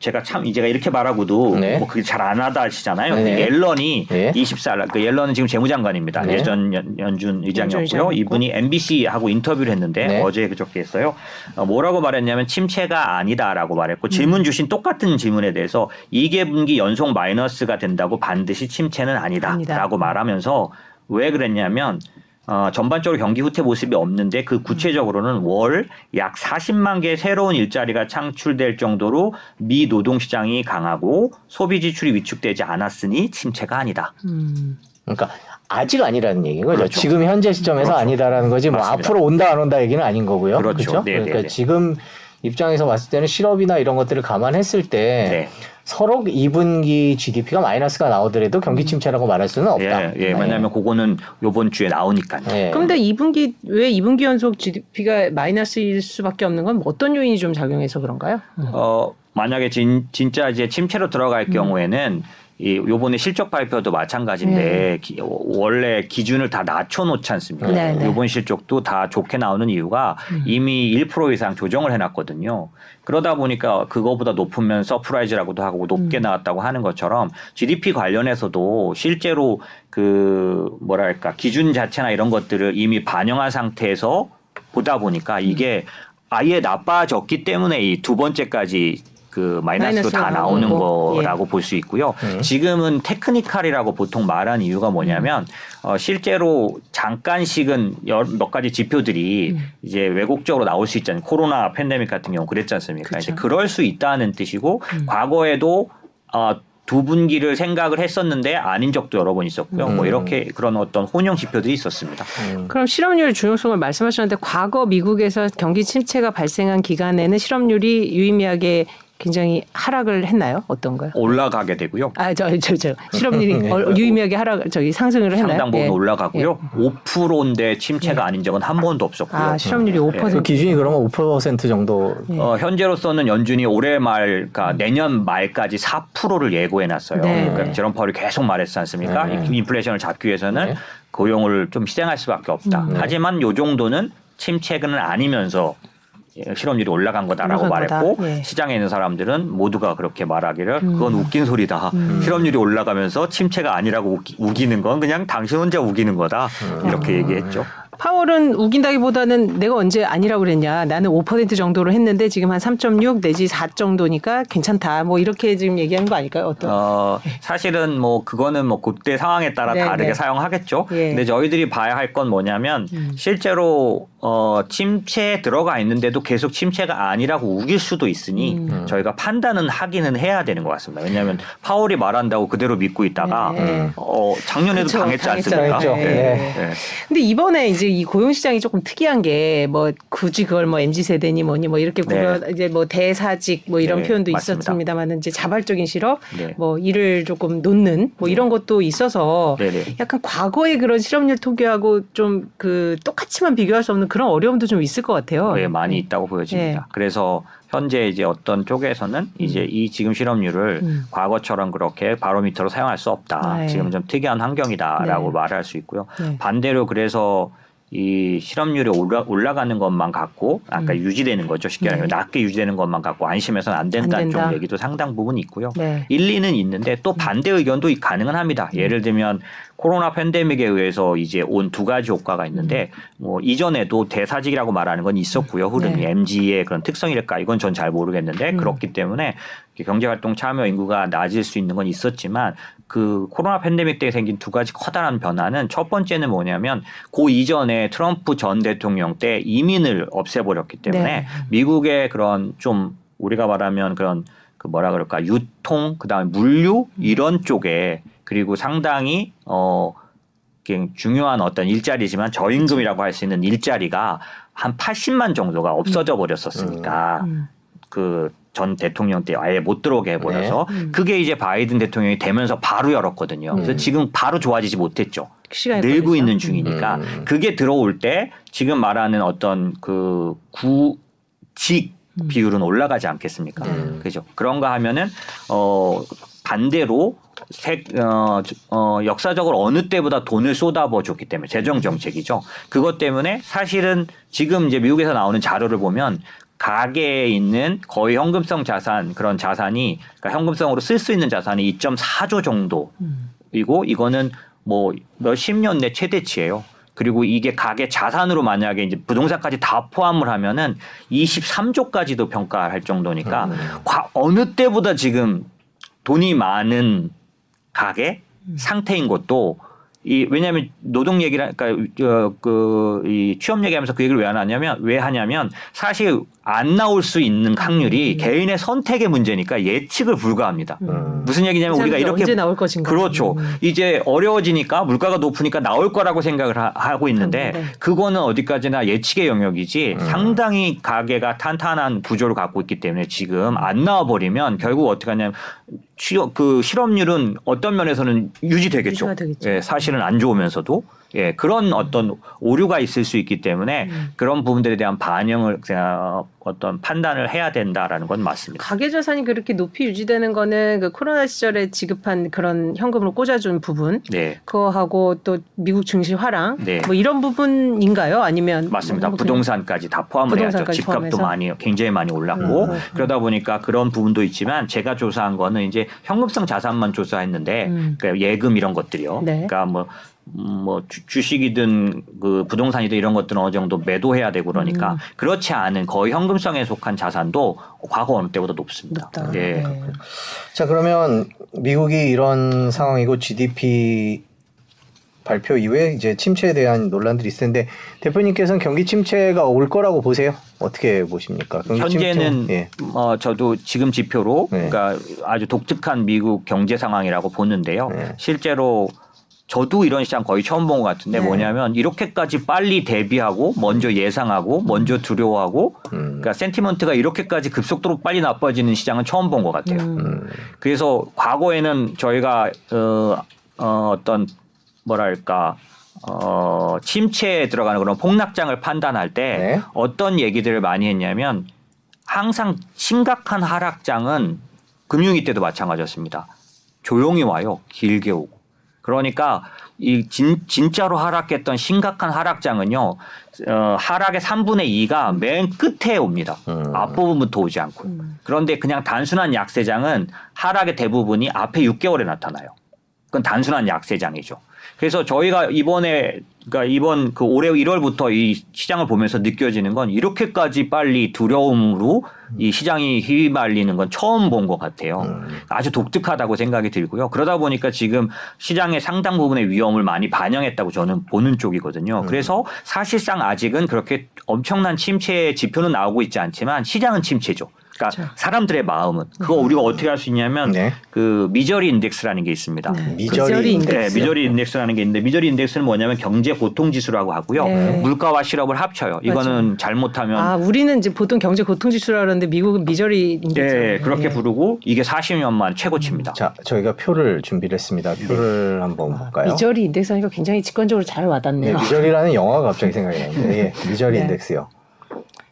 제가 참 이제가 이렇게 말하고도 네. 뭐 그게 잘 안 하다 하시잖아요. 네네. 옐런이 네. 24일 그 옐런은 지금 재무장관입니다. 네. 예전 연, 연준 의장이었고요. 의장이었고. 이분이 MBC하고 인터뷰를 했는데 네. 어제 그저께 했어요. 어, 뭐라고 말했냐면 침체가 아니다라고 말했고 질문 주신 똑같은 질문에 대해서 2개 분기 연속 마이너스가 된다고 반드시 침체는 아니다. 아니다라고 말하면서 왜 그랬냐면 어, 전반적으로 경기 후퇴 모습이 없는데 그 구체적으로는 월 약 40만 개의 새로운 일자리가 창출될 정도로 미 노동 시장이 강하고 소비 지출이 위축되지 않았으니 침체가 아니다. 음. 그러니까 아직 아니라는 얘기인 거죠. 그렇죠. 지금 현재 시점에서 그렇죠. 아니다라는 거지. 뭐 맞습니다. 앞으로 온다 안 온다 얘기는 아닌 거고요. 그렇죠. 그렇죠? 네, 그러니까 네, 네. 지금 입장에서 봤을 때는 실업이나 이런 것들을 감안했을 때 네. 서로 2분기 GDP가 마이너스가 나오더라도 경기 침체라고 말할 수는 없다. 예, 예. 왜냐하면 그거는 요번 주에 나오니까요. 네. 그런데 2분기 왜 2분기 연속 GDP가 마이너스일 수밖에 없는 건 어떤 요인이 좀 작용해서 그런가요? 어, 만약에 진, 진짜 이제 침체로 들어갈 음. 경우에는 이 요번에 실적 발표도 마찬가지인데 네. 기- 원래 기준을 다 낮춰 놓지 않습니까? 네, 네. 요번 실적도 다 좋게 나오는 이유가 음. 이미 1% 이상 조정을 해 놨거든요. 그러다 보니까 그거보다 높으면 surprise라고도 하고 높게 음. 나왔다고 하는 것처럼 GDP 관련해서도 실제로 그 뭐랄까 기준 자체나 이런 것들을 이미 반영한 상태에서 보다 보니까 이게 아예 나빠졌기 때문에 이 두 번째까지 그 마이너스로 다 나오는 나오고, 거라고 볼수 있고요. 음. 지금은 테크니컬이라고 보통 말하는 이유가 뭐냐면 어, 실제로 잠깐씩은 여- 몇 가지 지표들이 음. 이제 왜곡적으로 나올 수 있잖아요. 코로나 팬데믹 같은 경우 그랬지 않습니까? 그쵸. 이제 그럴 수 있다는 뜻이고 음. 과거에도 어, 두 분기를 생각을 했었는데 아닌 적도 여러 번 있었고요. 뭐 음. 이렇게 그런 어떤 혼용 지표들이 있었습니다. 음. 그럼 실업률 중요성을 말씀하셨는데 과거 미국에서 경기 침체가 발생한 기간에는 실업률이 유의미하게 굉장히 하락을 했나요? 어떤가요? 올라가게 되고요. 아, 저, 저, 저, 실업률이 네. 어, 유의미하게 하락, 저기 상승을 했나요? 상당 부분 예. 올라가고요. 5%인데 침체가 아닌 적은 한 번도 없었고요. 아, 실업률이 음. 5%. 그 기준이 그러면 5% 정도 예. 어, 현재로서는 연준이 올해 말, 그러니까 내년 말까지 4%를 예고해 놨어요. 네. 그러니까 네. 제롬 파월이 계속 말했지 않습니까? 네. 이 인플레이션을 잡기 위해서는 네. 고용을 좀 희생할 수밖에 없다. 음. 하지만 요 정도는 침체는 아니면서 예, 실업률이 올라간 거다라고 올라간 거다. 말했고 예. 시장에 있는 사람들은 모두가 그렇게 말하기를 음. 그건 웃긴 소리다. 음. 실업률이 올라가면서 침체가 아니라고 우기, 는건 그냥 당신 혼자 우기는 거다. 음. 이렇게 얘기했죠. 파월은 우긴다기보다는 내가 언제 아니라고 그랬냐. 나는 5% 정도로 했는데 지금 한 3.6 내지 4 정도니까 괜찮다. 뭐 이렇게 지금 얘기하는 거 아닐까요? 어떤? 어, 사실은 뭐 그거는 뭐 그때 상황에 따라 네, 다르게 네. 사용하겠죠. 예. 근데 저희들이 봐야 할 건 뭐냐면 음. 실제로 어, 침체에 들어가 있는데도 계속 침체가 아니라고 우길 수도 있으니 음. 저희가 판단은 하기는 해야 되는 것 같습니다. 왜냐하면 파월이 말한다고 그대로 믿고 있다가 네. 어, 작년에도 그쵸, 당했지 당했죠. 않습니까? 당했죠. 네. 네. 네. 근데 이번에 이제 이 고용 시장이 조금 특이한 게 뭐 굳이 그걸 뭐 mz 세대니 뭐니 뭐 이렇게 네. 구려 이제 뭐 대사직 뭐 이런 네, 표현도 맞습니다. 있었습니다만은 이제 자발적인 실업 네. 뭐 일을 조금 놓는 뭐 이런 것도 있어서 네네. 약간 과거의 그런 실업률 통계하고 좀 그 똑같이만 비교할 수 없는 그런 어려움도 좀 있을 것 같아요. 네, 많이 있다고 보여집니다. 네. 그래서 현재 이제 어떤 쪽에서는 이제 이 지금 실업률을 음. 과거처럼 그렇게 바로미터로 사용할 수 없다. 네. 지금은 좀 특이한 환경이다라고 네. 말할 수 있고요. 네. 반대로 그래서 이 실업률이 올라, 올라가는 것만 갖고 아까 음. 유지되는 거죠. 쉽게 말하면 네. 낮게 유지되는 것만 갖고 안심해서는 안 된다는 안 된다. 쪽 얘기도 상당 부분 있고요. 네. 일리는 있는데 또 반대 의견도 가능은 합니다. 예를 들면 코로나 팬데믹에 의해서 이제 온 두 가지 효과가 있는데 뭐 이전에도 대사직이라고 말하는 건 있었고요. 흐름이 네. MG의 그런 특성일까 이건 전 잘 모르겠는데 음. 그렇기 때문에 경제활동 참여 인구가 낮을 수 있는 건 있었지만 그 코로나 팬데믹 때 생긴 두 가지 커다란 변화는 첫 번째는 뭐냐면 그 이전에 트럼프 전 대통령 때 이민을 없애버렸기 때문에 네. 미국의 그런 좀 우리가 말하면 그런 그 뭐라 그럴까 유통 그다음에 물류 이런 쪽에 그리고 상당히 어 중요한 어떤 일자리지만 저임금이라고 할 수 있는 일자리가 한 80만 정도가 없어져 버렸었으니까 음. 그 전 대통령 때 아예 못 들어오게 해버려서 네. 음. 그게 이제 바이든 대통령이 되면서 바로 열었거든요. 그래서 음. 지금 바로 좋아지지 못했죠. 늘고. 있는 중이니까 음. 그게 들어올 때 지금 말하는 어떤 그 구직 음. 비율은 올라가지 않겠습니까? 네. 그죠? 그런가 하면은 어 반대로 세, 어, 저- 어, 역사적으로 어느 때보다 돈을 쏟아부어 줬기 때문에 재정 정책이죠. 그것 때문에 사실은 지금 이제 미국에서 나오는 자료를 보면 가계에 있는 거의 현금성 자산 그런 자산이 그러니까 현금성으로 쓸 수 있는 자산이 2.4조 정도 음. 이고 이거는 뭐 몇십 년 내 최대치예요. 그리고 이게 가계 자산으로 만약에 이제 부동산까지 다 포함을 하면은 23조까지도 평가할 정도니까 음. 과- 어느 때보다 지금 돈이 많은 가계 음. 상태인 것도 이 왜냐하면 노동 얘기를 그러니까 그이 취업 얘기하면서 그 얘기를 왜 안 하냐면 왜 하냐면 사실 안 나올 수 있는 확률이 음. 개인의 선택의 문제니까 예측을 불가합니다. 음. 무슨 얘기냐면 그 우리가 이렇게 언제 나올 것인가. 그렇죠. 음. 이제 어려워지니까 물가가 높으니까 나올 거라고 생각을 하, 고 있는데 네. 그거는 어디까지나 예측의 영역이지 음. 상당히 가계가 탄탄한 구조를 갖고 있기 때문에 지금 안 나와 버리면 결국 어떻게 하냐면 취업 그 실업률은 어떤 면에서는 유지되겠죠. 예, 사실은 안 좋으면서도 예, 그런 어떤 오류가 있을 수 있기 때문에 음. 그런 부분들에 대한 반영을 어, 어떤 판단을 해야 된다라는 건 맞습니다. 가계 자산이 그렇게 높이 유지되는 거는 그 코로나 시절에 지급한 그런 현금으로 꽂아준 부분 네. 그거하고 또 미국 증시 화랑 네. 뭐 이런 부분인가요? 아니면 맞습니다. 부동산까지 다 포함을 해야죠. 부동산까지 집값도 포함해서? 많이 굉장히 많이 올랐고 음, 음. 그러다 보니까 그런 부분도 있지만 제가 조사한 거는 이제 현금성 자산만 조사했는데 음. 그러니까 예금 이런 것들이요. 네. 그러니까 뭐 음, 뭐 주, 주식이든 그 부동산이든 이런 것들은 어느 정도 매도해야 되고 그러니까 음. 그렇지 않은 거의 현금 성에 속한 자산도 과거 어느 때보다 높습니다. 높다. 예. 네. 자 그러면 미국이 이런 상황이고 GDP 발표 이후에 이제 침체에 대한 논란들이 있을 텐데 대표님께서는 경기 침체가 올 거라고 보세요? 어떻게 보십니까? 경기 현재는 침체? 예. 어 저도 지금 지표로 네. 그러니까 아주 독특한 미국 경제 상황이라고 보는데요. 네. 실제로 저도 이런 시장 거의 처음 본 것 같은데 네. 뭐냐면 이렇게까지 빨리 대비하고 먼저 예상하고 먼저 두려워하고 음. 그러니까 센티먼트가 이렇게까지 급속도로 빨리 나빠지는 시장은 처음 본 것 같아요. 음. 음. 그래서 과거에는 저희가 어, 어, 어떤 뭐랄까 어, 침체에 들어가는 그런 폭락장을 판단할 때 네. 어떤 얘기들을 많이 했냐면 항상 심각한 하락장은 금융위 때도 마찬가지였습니다. 조용히 와요. 길게 오고. 그러니까 이 진, 진짜로 하락했던 심각한 하락장은요. 어, 하락의 3분의 2가 맨 끝에 옵니다. 음. 앞부분부터 오지 않고. 음. 그런데 그냥 단순한 약세장은 하락의 대부분이 앞에 6개월에 나타나요. 그건 단순한 약세장이죠. 그래서 저희가 이번에 그러니까 이번 그 올해 1월부터 이 시장을 보면서 느껴지는 건 이렇게까지 빨리 두려움으로 이 시장이 휘말리는 건 처음 본 것 같아요. 음. 아주 독특하다고 생각이 들고요. 그러다 보니까 지금 시장의 상당 부분의 위험을 많이 반영했다고 저는 보는 쪽이거든요. 그래서 사실상 아직은 그렇게 엄청난 침체의 지표는 나오고 있지 않지만 시장은 침체죠. 그러니까 그렇죠. 사람들의 마음은 그거 우리가 어떻게 할 수 있냐면 네. 그 misery index라는 게 있습니다. 네. misery misery index. index. 네, misery index 라는 게 있는데 misery index는 뭐냐면 경제 고통 지수라고 하고요. 네. 물가와 실업을 합쳐요. 이거는 잘못하면 아, 우리는 이제 보통 경제 고통 지수라 그러는데 미국은 미저리 인덱스. 예, 그렇게 부르고 이게 40년 만 최고치입니다. 자 저희가 표를 준비를 했습니다. 표를 한번 볼까요? 아, 미저리 인덱스 하니까 굉장히 직관적으로 잘 네, 와닿네요. 미저리라는 영화가 갑자기 생각이 나는데 예, 미저리 네. 인덱스요.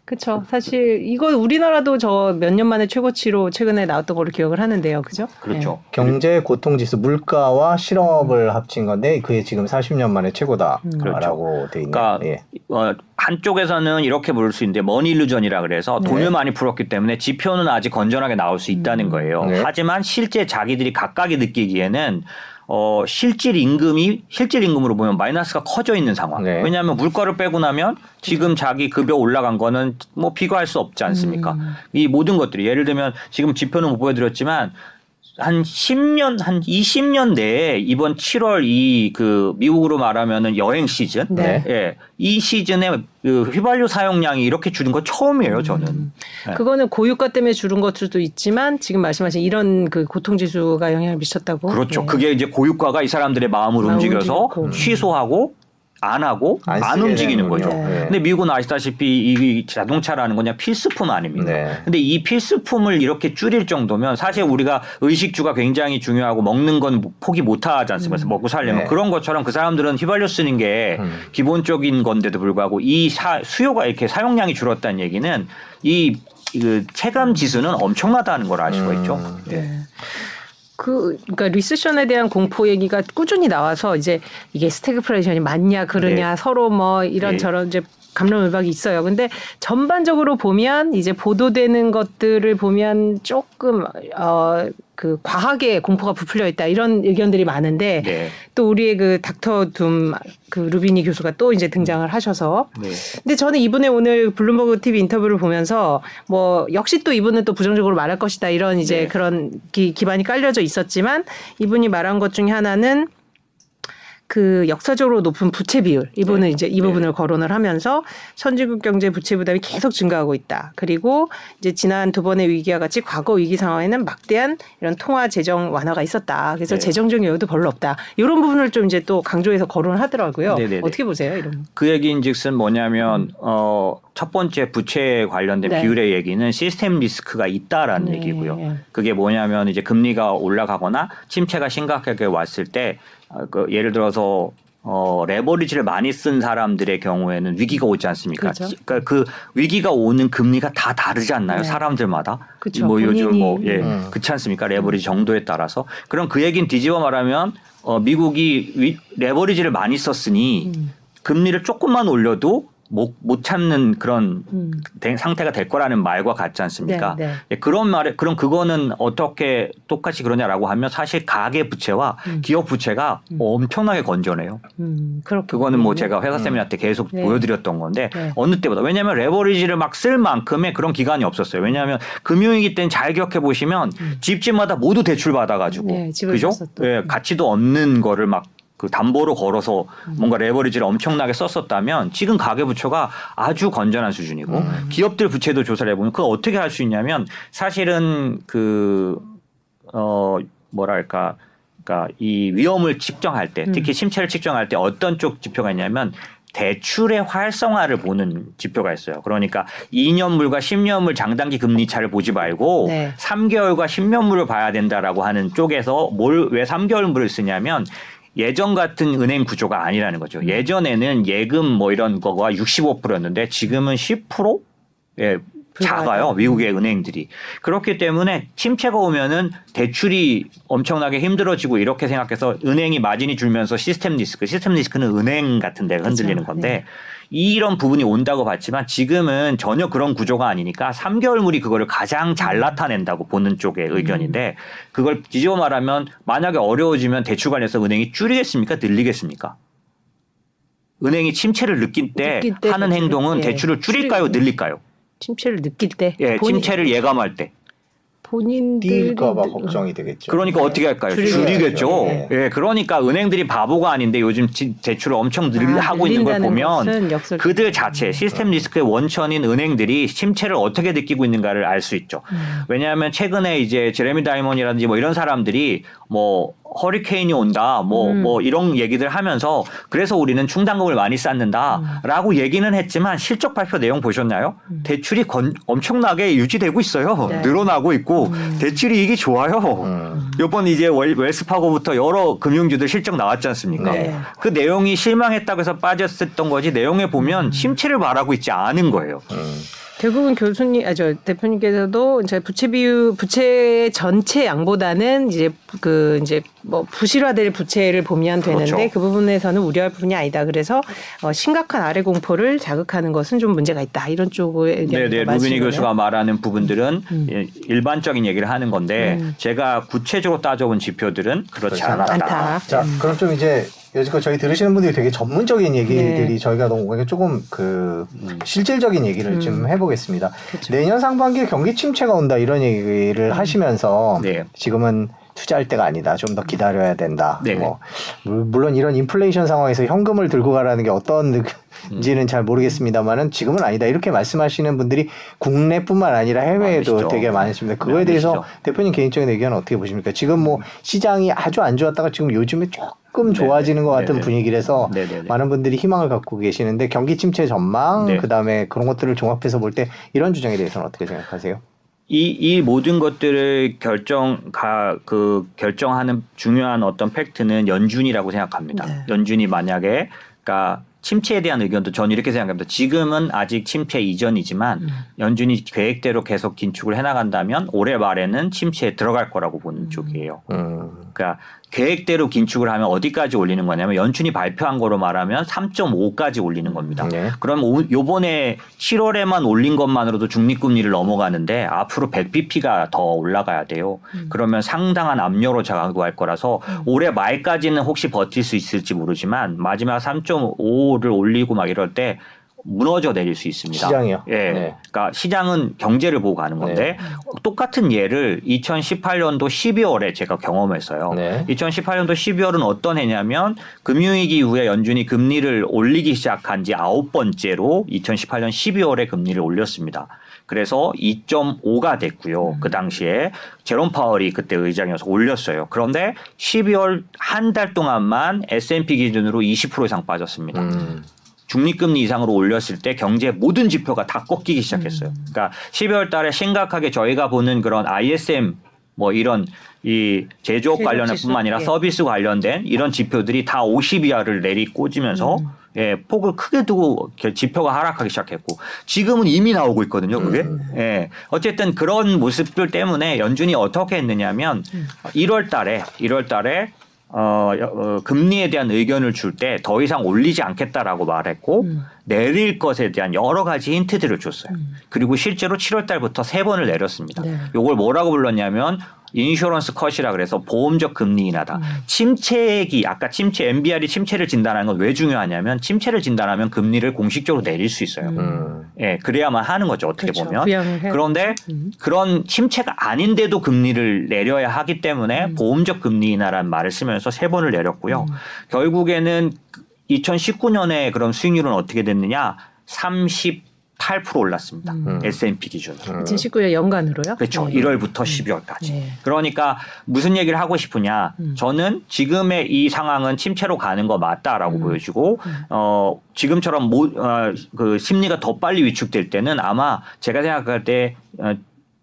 그렇죠. 사실 이거 우리나라도 저 몇 년 만에 최고치로 최근에 나왔던 걸로 기억을 하는데요. 그죠? 그렇죠. 경제 고통 지수 물가와 실업을 합친 건데 그게 지금 40년 만에 최고다라고 돼 있네요. 그러니까 예. 어, 한쪽에서는 이렇게 부를 수 있는데 머니 일루전이라 그래서 네. 돈을 많이 풀었기 때문에 지표는 아직 건전하게 나올 수 있다는 거예요. 네. 하지만 실제 자기들이 각각이 느끼기에는 어, 실질 임금이 실질 임금으로 보면 마이너스가 커져 있는 상황. 네. 왜냐하면 물가를 빼고 나면 지금 자기 급여 올라간 거는 뭐 비교할 수 없지 않습니까? 음. 이 모든 것들이 예를 들면 지금 지표는 못 보여드렸지만 한 10년, 한 20년 내에 이번 7월 이 그 미국으로 말하면은 여행 시즌, 네. 예, 이 시즌에 그 휘발유 사용량이 이렇게 줄은 건 처음이에요, 저는. 네. 그거는 고유가 때문에 줄은 것들도 있지만 지금 말씀하신 이런 그 고통 지수가 영향을 미쳤다고. 그렇죠. 네. 그게 이제 고유가가 이 사람들의 마음을 마음 움직여서 움직이고. 취소하고 안 하고 안 안, 움직이는 거죠. 네. 근데 미국은 아시다시피 이 자동차라는 건 그냥 필수품 아닙니까? 네. 근데 이 필수품을 이렇게 줄일 정도면 사실 우리가 의식주가 굉장히 중요하고 먹는 건 포기 못 하지 않습니까? 먹고 살려면 네. 그런 것처럼 그 사람들은 휘발유 쓰는 게 음. 기본적인 건데도 불구하고 이 사- 수요가 이렇게 사용량이 줄었다는 얘기는 이, 그 체감 지수는 엄청나다는 걸 알 수가 음. 있죠. 네. 그 그러니까 리세션에 대한 공포 얘기가 꾸준히 나와서 이제 이게 스태그플레이션이 맞냐 그러냐 서로 뭐 이런 네. 저런 이제 감론을박이 있어요. 근데 전반적으로 보면 이제 보도되는 것들을 보면 조금 어 그 과하게 공포가 부풀려 있다 이런 의견들이 많은데 네. 또 우리의 그 Doctor Doom 그 루비니 교수가 또 이제 등장을 하셔서 네. 근데 저는 이분의 오늘 블룸버그 TV 인터뷰를 보면서 뭐 역시 또 이분은 또 부정적으로 말할 것이다 이런 이제 네. 그런 기, 기반이 깔려져 있었지만 이분이 말한 것 중에 하나는 그 역사적으로 높은 부채 비율 이분은 네. 이제 이 네. 부분을 거론을 하면서 선진국 경제 부채 부담이 계속 증가하고 있다. 그리고 이제 지난 두 번의 위기와 같이 과거 위기 상황에는 막대한 이런 통화 재정 완화가 있었다. 그래서 네. 재정적 여유도 별로 없다. 이런 부분을 좀 이제 또 강조해서 거론을 하더라고요. 네네네. 어떻게 보세요, 이런? 그 얘기인즉슨 뭐냐면 어, 첫 번째 부채에 관련된 음. 네. 비율의 얘기는 시스템 리스크가 있다라는 네. 얘기고요. 그게 뭐냐면 이제 금리가 올라가거나 침체가 심각하게 왔을 때 어, 그 예를 들어서 어, 레버리지를 많이 쓴 사람들의 경우에는 위기가 오지 않습니까? 그렇죠. 그러니까 그 위기가 오는 금리가 다 다르지 않나요? 네. 사람들마다. 그쵸. 뭐 요즘 본인이- 뭐 예, 음. 그렇지 않습니까? 레버리지 정도에 따라서. 그럼 그 얘기는 뒤집어 말하면 어, 미국이 위, 레버리지를 많이 썼으니 음. 금리를 조금만 올려도 못, 못 참는 그런 음. 된 상태가 될 거라는 말과 같지 않습니까? 네, 네. 예, 그런 말에 그럼 그거는 어떻게 똑같이 그러냐라고 하면 사실 가계 부채와 음. 기업 부채가 음. 엄청나게 건전해요. 음, 그거는 뭐. 제가 회사 세미나 때 계속 네. 보여드렸던 건데 네. 어느 때보다 왜냐하면 레버리지를 막 쓸 만큼의 그런 기간이 없었어요. 왜냐하면 금융위기 때는 잘 기억해 보시면 음. 집집마다 모두 대출 받아가지고 네, 그죠? 예, 가치도 없는 거를 막 그 담보로 걸어서 음. 뭔가 레버리지를 엄청나게 썼었다면 지금 가계부채가 아주 건전한 수준이고 음. 기업들 부채도 조사를 해보면 그걸 어떻게 할 수 있냐면 사실은 그 어 뭐랄까 그러니까 이 위험을 측정할 때 음. 특히 침체를 측정할 때 어떤 쪽 지표가 있냐면 대출의 활성화를 보는 지표가 있어요. 그러니까 2년물과 10년물 장단기 금리 차를 보지 말고 네. 3개월과 10년물을 봐야 된다라고 하는 쪽에서 뭘 왜 3개월물을 쓰냐면 예전 같은 은행 구조가 아니라는 거죠. 음. 예전에는 예금 뭐 이런 거가 65%였는데 지금은 10%? 예, 작아요. 미국의 은행들이. 그렇기 때문에 침체가 오면은 대출이 엄청나게 힘들어지고 이렇게 생각해서 은행이 마진이 줄면서 시스템 리스크, 시스템 리스크는 은행 같은 데가 흔들리는 그렇죠. 건데 이런 부분이 온다고 봤지만 지금은 전혀 그런 구조가 아니니까 3개월물이 그거를 가장 잘 나타낸다고 보는 쪽의 의견인데 그걸 뒤집어 말하면 만약에 어려워지면 대출 관련해서 은행이 줄이겠습니까? 늘리겠습니까? 은행이 침체를 느낄 때 느낄 때 하는 대출을, 행동은 예. 대출을 줄일까요? 늘릴까요? 침체를 느낄 때 예, 본인, 침체를 예감할 때. 느- 걱정이 되겠죠. 그러니까 어떻게 할까요? 줄이겠죠. 네. 예, 그러니까 은행들이 바보가 아닌데 요즘 지- 대출을 엄청 늘 아, 하고 있는 걸 보면 그들 자체 시스템 리스크의 원천인 은행들이 침체를 어떻게 느끼고 있는가를 알 수 있죠. 음. 왜냐하면 최근에 이제 제레미 다이먼이라든지 뭐 이런 사람들이 뭐 허리케인이 온다 뭐뭐 음. 이런 얘기들 하면서 그래서 우리는 충당금을 많이 쌓는다라고 얘기는 했지만 실적 발표 내용 보셨나요? 음. 대출이 건- 엄청나게 유지되고 있어요. 네. 늘어나고 있고 음. 대출이 이게 좋아요. 음. 이번 이제 웰- 웰스파고부터 여러 금융주들 실적 나왔지 않습니까? 네. 그 내용이 실망했다고 해서 빠졌었던 거지 내용에 보면 침체를 말하고 있지 않은 거예요. 음. 결국은 교수님, 아, 저 대표님께서도 이제 부채 비율, 부채 전체 양보다는 이제 그 이제 뭐 부실화될 부채를 보면 되는데 그렇죠. 그 부분에서는 우려할 부분이 아니다. 그래서 어, 심각한 아래 공포를 자극하는 것은 좀 문제가 있다. 이런 쪽의 의견이 네네 많으신 교수가 말하는 부분들은 음. 예, 일반적인 얘기를 하는 건데 음. 제가 구체적으로 따져본 지표들은 그렇지 그렇지 않았다. 않다. 자, 음. 그럼 좀 이제 여지껏 저희 들으시는 분들이 되게 전문적인 얘기들이 네. 저희가 너무 오히려 조금 그 실질적인 얘기를 음. 좀 해보겠습니다. 그렇죠. 내년 상반기에 경기 침체가 온다 이런 얘기를 하시면서 네. 지금은 투자할 때가 아니다. 좀 더 기다려야 된다. 네. 뭐 물- 물론 이런 인플레이션 상황에서 현금을 들고 가라는 게 어떤 느낌인지는 잘 모르겠습니다만은 지금은 아니다. 이렇게 말씀하시는 분들이 국내뿐만 아니라 해외에도 많으시죠. 되게 많으십니다. 그거에 네, 대해서 많으시죠. 대표님 개인적인 의견은 어떻게 보십니까? 지금 뭐 시장이 아주 안 좋았다가 지금 요즘에 조금 네, 좋아지는 것 같은 네, 네. 분위기라서 네, 네, 네. 많은 분들이 희망을 갖고 계시는데 경기 침체 전망 네. 그다음에 그런 것들을 종합해서 볼 때 이런 주장에 대해서는 어떻게 생각하세요? 이, 이 모든 것들을 결정, 가, 그, 결정하는 중요한 어떤 팩트는 연준이라고 생각합니다. 네. 연준이 만약에, 그니까, 침체에 대한 의견도 저는 이렇게 생각합니다. 지금은 아직 침체 이전이지만 음. 연준이 계획대로 계속 긴축을 해나간다면 올해 말에는 침체에 들어갈 거라고 보는 음. 쪽이에요. 음. 그러니까 계획대로 긴축을 하면 어디까지 올리는 거냐면 연준이 발표한 거로 말하면 3.5까지 올리는 겁니다. 네. 그럼 오- 요번에 7월에만 올린 것만으로도 중립금리를 넘어가는데 앞으로 100bp가 더 올라가야 돼요. 그러면 상당한 압력으로 작용할 거라서 올해 말까지는 혹시 버틸 수 있을지 모르지만 마지막 3.5를 올리고 막 이럴 때 무너져 내릴 수 있습니다. 시장이요? 예. 네. 그러니까 시장은 경제를 보고 가는 건데 똑같은 예를 2018년도 12월에 제가 경험했어요. 네. 2018년도 12월은 어떤 해냐면 금융위기 이후에 연준이 금리를 올리기 시작한 지 아홉 번째로 2018년 12월에 금리를 올렸습니다. 그래서 2.5가 됐고요. 그 당시에 제롬 파월이 그때 의장이어서 올렸어요. 그런데 12월 한 달 동안만 S&P 기준으로 20% 이상 빠졌습니다. 음. 중립금리 이상으로 올렸을 때 경제 모든 지표가 다 꺾이기 시작했어요. 그러니까 12월 달에 심각하게 저희가 보는 그런 ISM 뭐 이런 이 제조업 관련뿐만 지수, 아니라 예. 서비스 관련된 이런 지표들이 다 50 이하를 내리 꽂으면서 음. 예, 폭을 크게 두고 지표가 하락하기 시작했고 지금은 이미 나오고 있거든요, 그게. 음. 예. 어쨌든 그런 모습들 때문에 연준이 어떻게 했느냐면 음. 1월 달에 1월 달에 어, 여- 어, 금리에 대한 의견을 줄 때 더 이상 올리지 않겠다라고 말했고 음. 내릴 것에 대한 여러 가지 힌트들을 줬어요. 그리고 실제로 7월 달부터 세 번을 내렸습니다. 네. 요걸 뭐라고 불렀냐면 인슈런스 컷이라 그래서 보험적 금리 인하다. 음. 침체기 아까 침체 MBR이 침체를 진단하는 건 왜 중요하냐면 침체를 진단하면 금리를 공식적으로 내릴 수 있어요. 음. 예, 그래야만 하는 거죠. 어떻게 그렇죠. 보면. 그런데 음. 그런 침체가 아닌데도 금리를 내려야 하기 때문에 음. 보험적 금리 인하라는 말을 쓰면서 세 번을 내렸고요. 결국에는 2019년에 그럼 수익률은 어떻게 됐느냐? 38% 올랐습니다. 음. S&P 기준으로. 2019년 연간으로요? 그렇죠. 네. 1월부터 12월까지. 네. 그러니까 무슨 얘기를 하고 싶으냐? 음. 저는 지금의 이 상황은 침체로 가는 거 맞다라고 음. 보여지고 어 지금처럼 모, 어, 그 심리가 더 빨리 위축될 때는 아마 제가 생각할 때 어,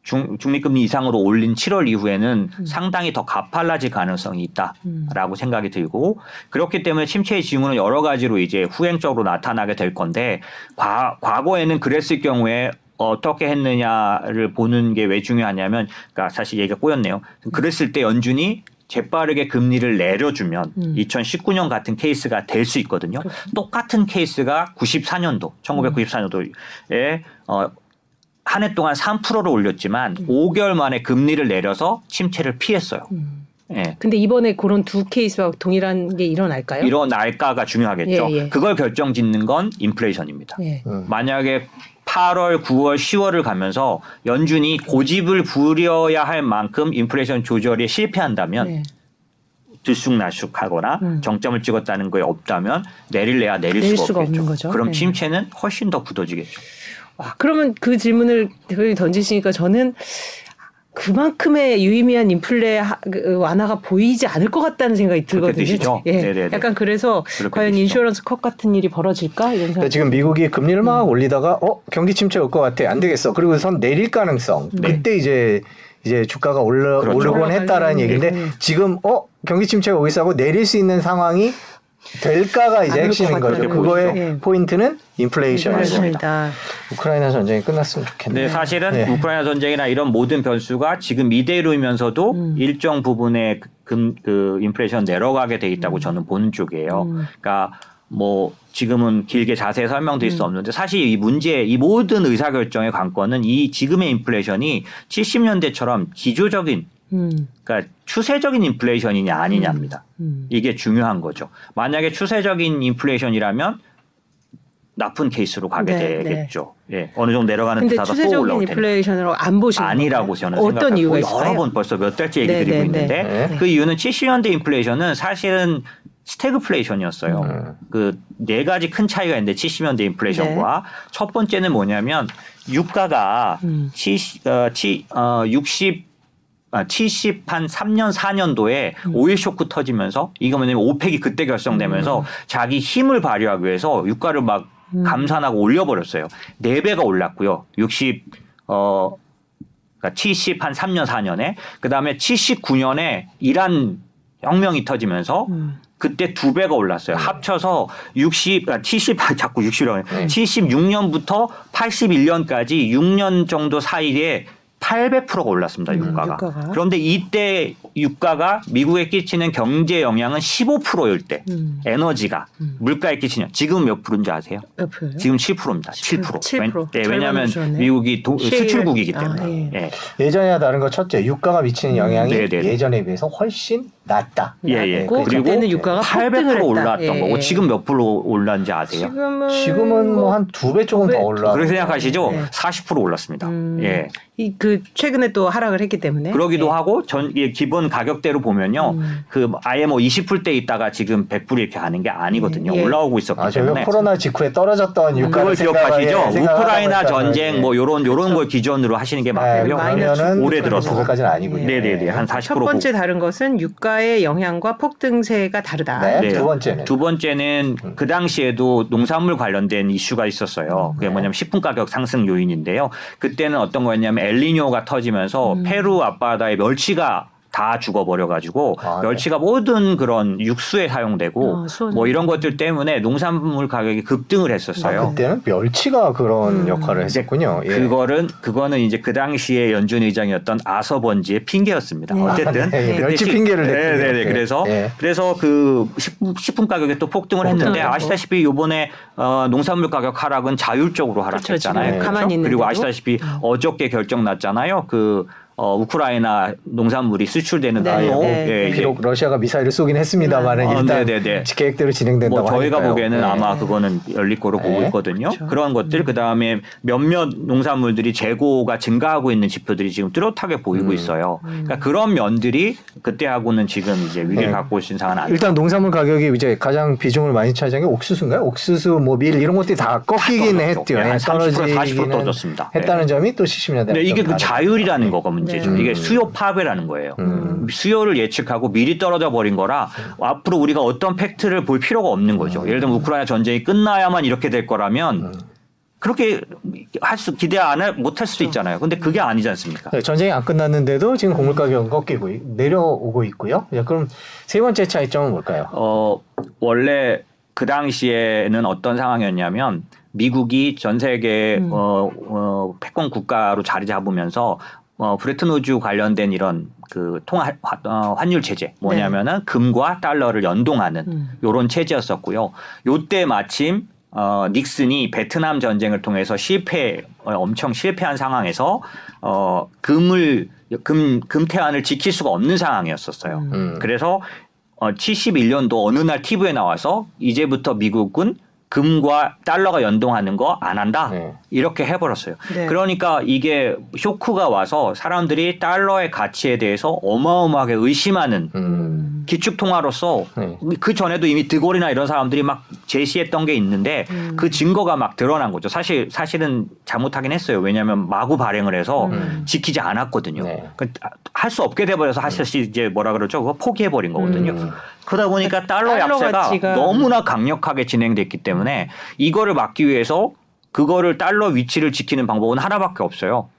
중, 중립금리 이상으로 올린 7월 이후에는 상당히 더 가팔라질 가능성이 있다라고 생각이 들고 그렇기 때문에 침체의 징후는 여러 가지로 이제 후행적으로 나타나게 될 건데 과, 과거에는 그랬을 경우에 어떻게 했느냐를 보는 게 왜 중요하냐면 그러니까 사실 얘기가 꼬였네요. 그랬을 때 연준이 재빠르게 금리를 내려주면 음. 2019년 같은 케이스가 될 수 있거든요. 똑같은 케이스가 94년도, 1994년도에 어, 한 해 동안 3%를 올렸지만 5개월 만에 금리를 내려서 침체를 피했어요. 음. 예. 근데 이번에 그런 두 케이스와 동일한 게 일어날까요? 날짜가 중요하겠죠. 예, 예. 그걸 결정 짓는 건 인플레이션입니다. 예. 음. 만약에 8월, 9월, 10월을 가면서 연준이 고집을 부려야 할 만큼 인플레이션 조절에 실패한다면 네. 들쑥날쑥하거나 음. 정점을 찍었다는 거에 없다면 내릴래야 내릴, 내릴 수가, 수가 없겠죠. 없는 거죠. 그럼 네. 침체는 훨씬 더 굳어지겠죠. 와, 그러면 그 질문을 대표님이 던지시니까 저는 그만큼의 유의미한 인플레 하- 그 완화가 보이지 않을 것 같다는 생각이 들거든요. 예. 네네네. 약간 그래서 과연 뜻이죠. 인슈런스 컷 같은 일이 벌어질까 이런 생각. 그러니까 지금 미국이 금리를 막 올리다가 어 경기 침체 올 것 같아 안 되겠어 그리고선 내릴 가능성 그때 이제 이제 주가가 올라 그렇죠. 오르곤 했다라는 얘기인데 네. 지금 어 경기 침체가 있어 하고 내릴 수 있는 상황이 될까가 이제 핵심인 것 거죠. 그거의. 예. 포인트는 인플레이션이죠. 그렇습니다. 우크라이나 전쟁이 끝났으면 좋겠네요. 근데 사실은 네. 우크라이나 전쟁이나 이런 모든 변수가 지금 이대로이면서도 음. 일정 부분의 그, 금, 그 인플레이션 내려가게 돼 있다고 저는 보는 쪽이에요. 음. 그러니까 뭐 지금은 길게 자세히 설명드릴 음. 수 없는데 사실 이 문제 이 모든 의사결정의 관건은 이 지금의 인플레이션이 70년대처럼 기조적인 음, 그러니까 추세적인 인플레이션이냐 아니냐입니다. 음. 이게 중요한 거죠. 만약에 추세적인 인플레이션이라면 나쁜 케이스로 가게 네, 되겠죠. 예, 어느 정도 내려가는 근데 듯하다 또 추세적인 올라올 텐데. 인플레이션으로 안 보시는 아니라고? 저는 어떤 생각하고 이유가 여러? 번 벌써 몇 달째 얘기 네, 드리고 네, 있는데 네. 그 이유는 70년대 인플레이션은 사실은 스태그플레이션이었어요. 음. 그네 가지 큰 차이가 있는데 70년대 인플레이션과 첫 번째는 뭐냐면 유가가 음. 70, 어, 치, 어, 60 아, 70한 3년 4년도에 음. 오일 쇼크 터지면서 이거 뭐냐면 오펙이 그때 결성되면서 음. 자기 힘을 발휘하기 위해서 유가를 막 감산하고 올려버렸어요. 4배가 올랐고요. 60 어, 그러니까 70 한 3년 4년에 그 다음에 79년에 이란 혁명이 터지면서 음. 그때 두 배가 올랐어요. 합쳐서 60, 아, 70, 아, 자꾸 60이라고 네. 76년부터 81년까지 6년 정도 사이에 800%가 올랐습니다, 음, 유가가. 유가가. 그런데 이때 유가가 미국에 끼치는 경제 영향은 15%일 때 음. 에너지가 물가에 끼치는 지금 몇 프로인지 아세요? 옆에요. 지금 7%입니다. 7%. 7%. 왜, 네, 왜냐하면. 미국이 도- 실- 수출국이기 아, 때문에. 예. 예. 예전이나 다른 거 첫째 유가가 미치는 영향이 네, 네, 네. 예전에 비해서 훨씬 낮다. 예, 예. 낮고 그리고 그때는 유가가 폭등을 800% 했다. 올랐던 예, 거고 예. 지금 몇 프로 올랐는지 아세요? 지금은 지금은 뭐 한 두 배 조금 두 배? 더 올라. 그렇게 생각하시죠? 네. 40% 올랐습니다. 음, 예. 이 그 최근에 또 하락을 했기 때문에 그러기도 예. 하고 전 예, 기본 가격대로 보면요. 음. 그 아예 뭐 20불 대 있다가 지금 100불이 이렇게 가는 게 아니거든요. 예. 올라오고 있었기 아, 때문에. 코로나 직후에 떨어졌던 유가를 그걸 기억하시죠? 우크라이나 있다는 전쟁. 뭐 요런 요런 걸 기준으로 하시는 게 네, 맞고요. 마이너스 그러면은 올해 들어서. 두 배까지는 아니군요. 네, 네, 네. 한 40%첫 번째 다른 것은 유가 의 영향과 폭등세가 다르다. 네. 네. 두 번째는 두 번째는 그 당시에도 농산물 관련된 이슈가 있었어요. 그게 네. 뭐냐면 식품 가격 상승 요인인데요. 그때는 어떤 거였냐면 엘리뇨가 터지면서 음. 페루 앞바다에 멸치가 다 죽어버려가지고 아, 네. 멸치가 모든 그런 육수에 사용되고 어, 수원. 뭐 이런 것들 때문에 농산물 가격이 급등을 했었어요. 아, 그때는 멸치가 그런 음. 역할을 했었군요. 예. 그거는 그거는 이제 그 당시에 연준 의장이었던 아서번지의 핑계였습니다. 네. 어쨌든 아, 네. 그때 멸치 시- 핑계를 네, 냈군요. 네, 네. 예. 그래서 예. 그래서 그 식품, 식품 가격이 또 폭등을 했는데 아시다시피 요번에 어, 농산물 가격 하락은 자율적으로 하락했잖아요. 가만히 있는데도. 그리고 아시다시피 어저께 결정 났잖아요. 그 어, 우크라이나 농산물이 수출되는 네, 방법. 네, 네. 비록 러시아가 미사일을 쏘긴 했습니다만은 어, 일단 네, 네, 네. 계획대로 진행된다고 뭐 저희가 하니까요. 보기에는 네. 아마 그거는 열릴 거로 보고 네. 있거든요. 그렇죠. 그런 것들 그다음에 몇몇 농산물들이 재고가 증가하고 있는 지표들이 지금 뚜렷하게 보이고 음. 있어요. 그러니까 그런 면들이 그때하고는 지금 이제 위기를 네. 갖고 오신 상황은 아니에요. 일단 농산물 가격이 이제 가장 비중을 많이 차지한 게 옥수수인가요? 옥수수, 뭐 밀 이런 것들이 다 꺾이긴 떨어졌죠. 했죠. 네, 한 예, 30% 40% 떨어지기는 떨어졌습니다. 했다는 점이 또 70년대. 근데 이게 그 자율이라는 거가 문제죠. 네. 이게 음. 수요 파괴라는 거예요. 음. 수요를 예측하고 미리 떨어져 버린 거라 앞으로 우리가 어떤 팩트를 볼 필요가 없는 거죠. 음. 예를 들면 우크라이나 전쟁이 끝나야만 이렇게 될 거라면 그렇게 할 수 기대 안 할- 못할 수도 있잖아요. 근데 그게 아니지 않습니까? 네, 전쟁이 안 끝났는데도 지금 곡물 가격은 꺾이고 있- 내려오고 있고요. 예, 그럼 세 번째 차이점은 뭘까요? 어, 원래 그 당시에는 어떤 상황이었냐면 미국이 전 세계 음. 어, 어, 패권 국가로 자리 잡으면서 어, 브레튼 우즈 관련된 이런 그 통화 화- 어, 환율 체제 뭐냐면은 금과 달러를 연동하는 음. 요런 체제였었고요. 요때 마침 어, 닉슨이 베트남 전쟁을 통해서 실패 어, 엄청 실패한 상황에서 어, 금을 금 금태환을 지킬 수가 없는 상황이었었어요. 음. 음. 그래서 어, 71년도 어느 날 TV에 나와서 이제부터 미국은 금과 달러가 연동하는 거 안 한다. 네. 이렇게 해버렸어요. 네. 그러니까 이게 쇼크가 와서 사람들이 달러의 가치에 대해서 어마어마하게 의심하는 음. 기축 통화로서 네. 그 전에도 이미 드골이나 이런 사람들이 막 제시했던 게 있는데 음. 그 증거가 막 드러난 거죠. 사실 사실은 잘못하긴 했어요. 왜냐하면 마구 발행을 해서 음. 지키지 않았거든요. 네. 할수 없게 돼버려서 사실 이제 뭐라 그러죠? 그거 포기해버린 거거든요. 음. 그러다 보니까 달러 달러 약세가 가치가- 너무나 강력하게 진행됐기 때문에 이거를 막기 위해서 그거를 달러 위치를 지키는 방법은 하나밖에 없어요.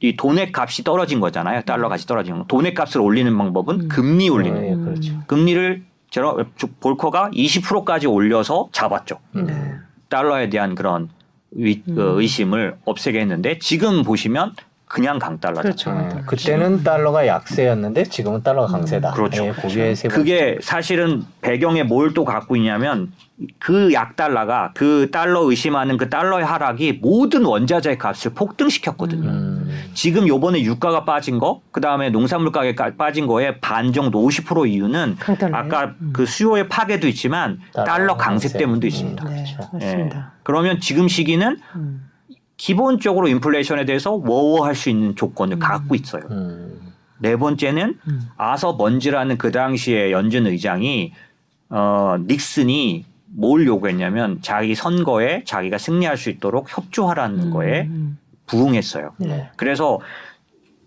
이 돈의 값이 떨어진 거잖아요. 달러 값이 떨어지는 거. 돈의 값을 올리는 방법은 음. 금리 올리는 네, 거예요. 그렇죠. 금리를 제로 볼커가 20%까지 올려서 잡았죠. 음. 네. 달러에 대한 그런 의, 음. 어, 의심을 없애게 했는데 지금 보시면 그냥 강달러죠. 그렇죠. 네, 그때는 달러가 약세였는데 지금은 달러가 강세다. 그렇죠. 예, 그게 세 번째. 그게 사실은 배경에 뭘 또 갖고 있냐면 그 약달러가 그 달러 의심하는 그 달러의 하락이 모든 원자재의 값을 폭등시켰거든요. 음. 지금 요번에 유가가 빠진 거, 그 다음에 농산물 가격이 빠진 거에 반 정도 50% 이유는 강달러예요? 아까 음. 그 수요의 파괴도 있지만 달러 달러 강세 강세. 때문도 음. 있습니다. 네, 그렇죠. 맞습니다. 예. 그러면 지금 시기는 음. 기본적으로 인플레이션에 대해서 워워할 수 있는 조건을 음. 갖고 있어요. 음. 네 번째는 음. 아서 번지라는 그 당시에 연준 의장이 어 닉슨이 뭘 요구했냐면 자기 선거에 자기가 승리할 수 있도록 협조하라는 음. 거에 음. 부응했어요. 네. 그래서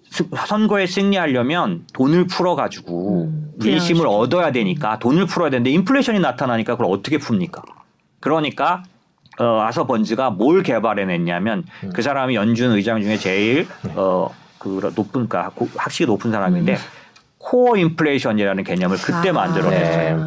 스- 선거에 승리하려면 돈을 풀어가지고 음, 민심을 얻어야 되니까 돈을 풀어야 되는데 인플레이션이 나타나니까 그걸 어떻게 풉니까? 그러니까 어, 아서 번즈가 뭘 개발해냈냐면 음. 그 사람이 연준 의장 중에 제일 어, 그 높은 그러니까 고- 학식이 높은 사람인데 core inflation이라는 개념을 그때 아, 만들어냈어요.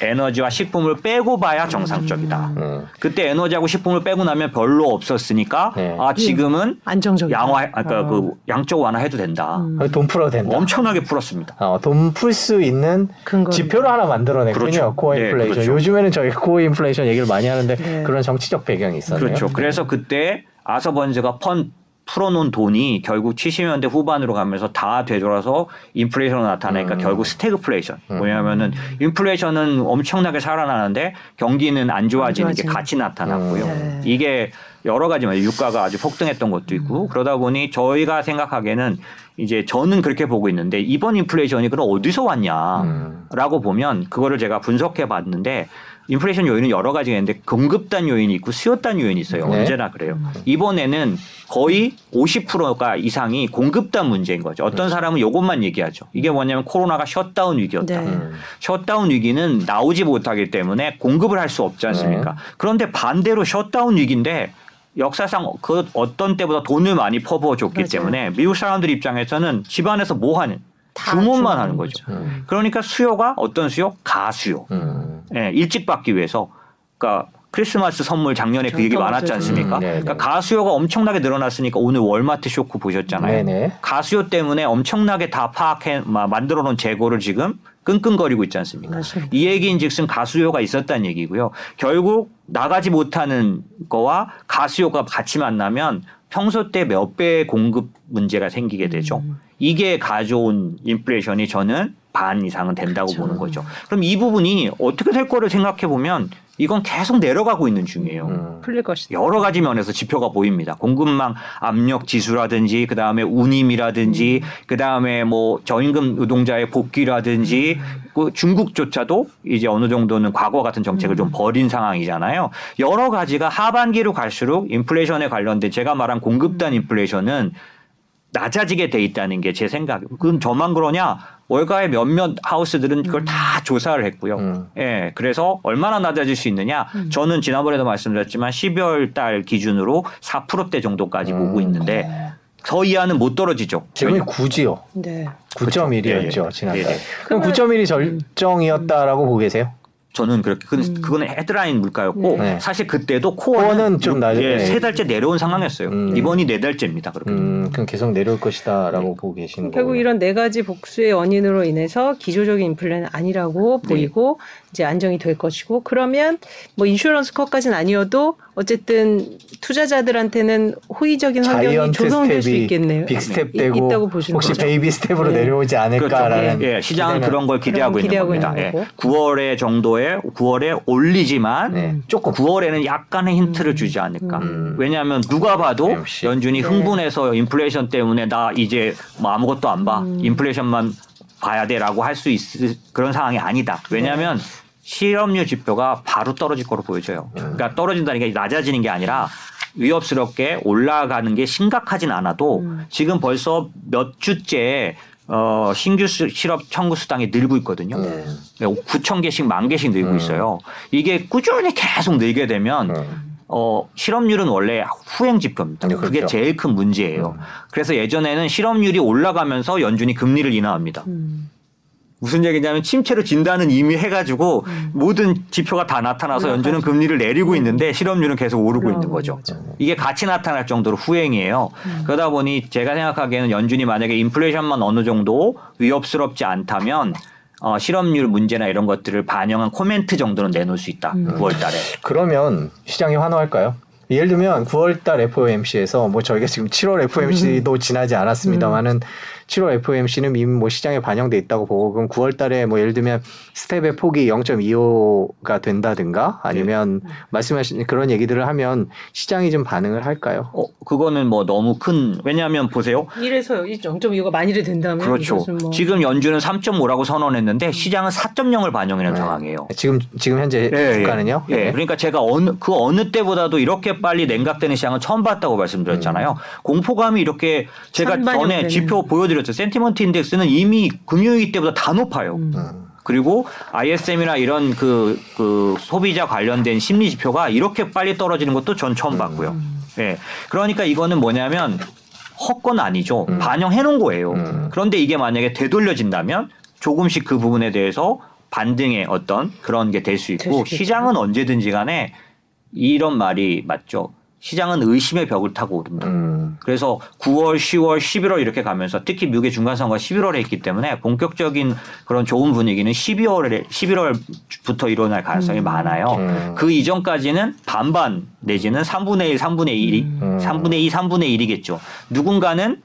네. 에너지와 식품을 빼고 봐야 정상적이다. 음. 그때 에너지하고 식품을 빼고 나면 별로 없었으니까 네. 아 지금은 안정적이다. 양화 아까 어. 그 양적 완화해도 된다. 음. 돈 풀어도 된다. 엄청나게 풀었습니다. 어, 돈풀 수 있는 근거. 지표를 하나 만들어냈군요. 그렇죠. core 네, 인플레이션. 그렇죠. 요즘에는 저희 core inflation 얘기를 많이 하는데 네. 그런 정치적 배경이 있었네요. 그렇죠. 그래서 그때 아서번즈가 펀 풀어놓은 돈이 결국 70년대 후반으로 가면서 다 되돌아서 인플레이션으로 나타나니까 음. 결국 스태그플레이션. 음. 뭐냐면은 인플레이션은 엄청나게 살아나는데 경기는 안 좋아지는 게 좋아지는. 같이 나타났고요. 음. 네. 이게 여러 가지 말 유가가 아주 폭등했던 것도 있고 그러다 보니 저희가 생각하기에는 이제 저는 그렇게 보고 있는데 이번 인플레이션이 그럼 어디서 왔냐? 음. 라고 보면 그거를 제가 분석해 봤는데 인플레이션 요인은 여러 가지가 있는데 공급단 요인이 있고 수요단 요인이 있어요. 네. 언제나 그래요. 이번에는 거의 50%가 이상이 공급단 문제인 거죠. 어떤 사람은 이것만 얘기하죠. 이게 뭐냐면 코로나가 셧다운 위기였다. 네. 음. 셧다운 위기는 나오지 못하기 때문에 공급을 할 수 없지 않습니까? 그런데 반대로 셧다운 위기인데 역사상 그 어떤 때보다 돈을 많이 퍼부어 줬기. 때문에 미국 사람들 입장에서는 집안에서 뭐 하는 다 주문만 하는 거죠. 거죠. 음. 그러니까 수요가 어떤 수요? 가수요. 음. 예, 일찍 받기 위해서. 그러니까 크리스마스 선물 작년에 그 얘기 정통 많았지 없어지죠. 않습니까? 음. 그러니까 가수요가 엄청나게 늘어났으니까 오늘 월마트 쇼크 보셨잖아요. 네네. 가수요 때문에 엄청나게 다 파악해 마- 만들어 놓은 재고를 지금 끙끙거리고 있지 않습니까? 맞습니다. 이 얘기인즉슨 가수요가 있었다는 얘기고요. 결국 나가지 못하는 거와 가수요가 같이 만나면 평소 때 몇 배의 공급 문제가 생기게 되죠. 음. 이게 가져온 인플레이션이 저는 반 이상은 된다고 그렇죠. 보는 거죠. 그럼 이 부분이 어떻게 될 거를 생각해 보면 이건 계속 내려가고 있는 중이에요. 음. 풀릴 것이다. 여러 가지 면에서 지표가 보입니다. 공급망 압력 지수라든지 그 다음에 운임이라든지 그 다음에 뭐 저임금 노동자의 복귀라든지 그 중국조차도 이제 어느 정도는 과거 같은 정책을 좀 버린 상황이잖아요. 여러 가지가 하반기로 갈수록 인플레이션에 관련된 제가 말한 공급단 인플레이션은 낮아지게 돼 있다는 게 제 생각. 그럼 저만 그러냐? 월가의 몇몇 하우스들은 그걸 다 조사를 했고요. 음. 예, 그래서 얼마나 낮아질 수 있느냐? 저는 지난번에도 말씀드렸지만 12월 달 기준으로 4%대 정도까지 보고 음. 있는데 더 이하는 못 떨어지죠. 지금이 9지요. 네. 9.1이었죠 예, 예. 지난달. 예, 예. 그럼 9.1이 절정이었다라고 보고 계세요? 저는 그렇게 그건, 그거는 헤드라인 물가였고 네. 사실 그때도 코어는, 코어는 좀 낮- 예, 네. 세 달째 내려온 상황이었어요. 음. 이번이 네 달째입니다. 그렇게. 음, 그럼 계속 내려올 것이다라고 보고 계시는 거고. 결국 이런 네 가지 복수의 원인으로 인해서 기조적인 인플레는 아니라고 네. 보이고 이제 안정이 될 것이고 그러면 뭐 인슈런스 컷까지는 아니어도 어쨌든 투자자들한테는 호의적인 환경이 조성될 수 있겠네요. big step 이- 되고 있다고 보시는 혹시 거죠. baby step으로 네. 내려오지 않을까라는 그렇죠. 예, 시장은 그런 걸 기대하고 그런 있는 기대하고 겁니다. 있는 예. 거고. 9월에 정도 에 9월에 올리지만 네, 조금 9월에는 약간의 힌트를 주지 않을까. 음. 왜냐하면 누가 봐도 MC. 연준이 네. 흥분해서 인플레이션 때문에 나 이제 뭐 아무것도 안 봐. 음. 인플레이션만 봐야 돼라고 할 수 있을 그런 상황이 아니다. 왜냐하면 실업률 지표가 바로 떨어질 거로 보여져요. 그러니까 떨어진다는 게 낮아지는 게 아니라 위협스럽게 올라가는 게 심각하진 않아도 음. 지금 벌써 몇 주째 어, 신규 수- 실업 청구 수당이 늘고 있거든요. 음. 9천 개씩 만 개씩 늘고 음. 있어요. 이게 꾸준히 계속 늘게 되면 음. 어, 실업률은 원래 후행 지표입니다. 네, 그게 그렇죠. 제일 큰 문제예요. 그래서 예전에는 실업률이 올라가면서 연준이 금리를 인하합니다. 음. 무슨 얘기냐면 침체로 진다는 의미 해가지고 모든 지표가 다 나타나서 올라가죠. 연준은 금리를 내리고 있는데 실업률은 계속 오르고 있는 거죠. 거죠. 이게 같이 나타날 정도로 후행이에요. 그러다 보니 제가 생각하기에는 연준이 만약에 인플레이션만 어느 정도 위협스럽지 않다면 어, 실업률 문제나 이런 것들을 반영한 코멘트 정도는 내놓을 수 있다. 9월 달에. 그러면 시장이 환호할까요? 예를 들면 9월달 FOMC에서 뭐 저희가 지금 7월 FOMC도 지나지 않았습니다만은 7월 FOMC는 이미 뭐 시장에 반영돼 있다고 보고 그럼 9월 달에 뭐 예를 들면 스텝의 폭이 0.25가 된다든가 아니면 말씀하신 그런 얘기들을 하면 시장이 좀 반응을 할까요? 어, 그거는 뭐 너무 큰 왜냐하면 보세요. 이래서 0.25가 만일이 된다면 그렇죠. 뭐 지금 연준은 3.5라고 선언했는데 시장은 4.0을 반영하는 네. 상황이에요. 지금 지금 현재 주가는요? 예, 네. 그러니까 제가 어느 그 어느 때보다도 이렇게 빨리 냉각되는 시장은 처음 봤다고 말씀드렸잖아요. 공포감이 이렇게 제가 전에 선반영되는. 지표 보여 드렸죠. sentiment index는 이미 금융위기 때보다 다 높아요. 음. 음. 그리고 ISM이나 이런 그, 그 소비자 관련된 심리 지표가 이렇게 빨리 떨어지는 것도 전 처음 봤고요. 예. 그러니까 이거는 뭐냐면 헛건 아니죠. 반영해 놓은 거예요. 음. 그런데 이게 만약에 되돌려진다면 조금씩 그 부분에 대해서 반등의 어떤 그런 게 될수될 있고. 시장은 언제든지 간에 이런 말이 맞죠. 시장은 의심의 벽을 타고 오릅니다. 음. 그래서 9월, 10월, 11월 이렇게 가면서 특히 미국의 중간선거가 11월에 있기 때문에 본격적인 그런 좋은 분위기는 12월에 11월부터 일어날 가능성이 많아요. 음. 그 이전까지는 반반 내지는 3분의 1, 3분의 1이 음. 3분의 2, 3분의 1이겠죠. 누군가는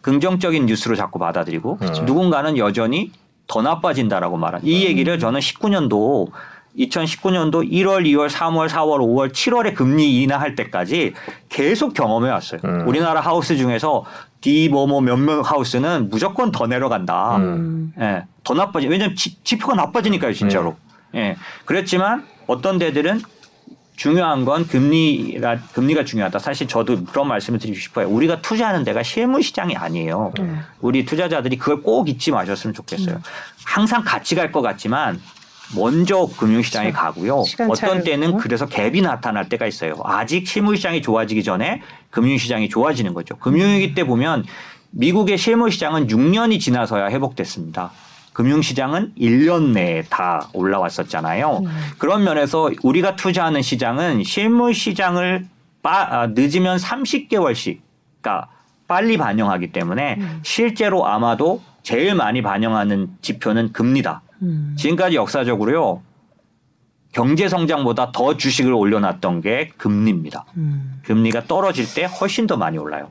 긍정적인 뉴스로 자꾸 받아들이고 그렇죠. 누군가는 여전히 더 나빠진다라고 말한 이 얘기를 저는 19년도 2019년도 1월, 2월, 3월, 4월, 5월, 7월에 금리 인하할 때까지 계속 경험해 왔어요. 음. 우리나라 하우스 중에서 D 뭐뭐 몇몇 하우스는 무조건 더 내려간다. 음. 예, 더 나빠지. 왜냐면 지, 지표가 나빠지니까요, 진짜로. 예, 그랬지만 어떤 데들은 중요한 건 금리가 금리가 중요하다. 사실 저도 그런 말씀을 드리고 싶어요. 우리가 투자하는 데가 실물 시장이 아니에요. 음. 우리 투자자들이 그걸 꼭 잊지 마셨으면 좋겠어요. 항상 같이 갈 것 같지만 먼저 금융시장에 그렇죠. 가고요. 어떤 때는 두고. 그래서 갭이 나타날 때가 있어요. 아직 실물 시장이 좋아지기 전에 금융시장이 좋아지는 거죠. 금융위기 때 보면 미국의 실물 시장은 6년이 지나서야 회복됐습니다. 금융시장은 1년 내에 다 올라왔었잖아요. 그런 면에서 우리가 투자하는 시장은 실물 시장을 빠, 아, 늦으면 30개월씩, 그러니까 빨리 반영하기 때문에 실제로 아마도 제일 많이 반영하는 지표는 금리다. 음. 지금까지 역사적으로요. 경제 성장보다 더 주식을 올려놨던 게 금리입니다. 음. 금리가 떨어질 때 훨씬 더 많이 올라요.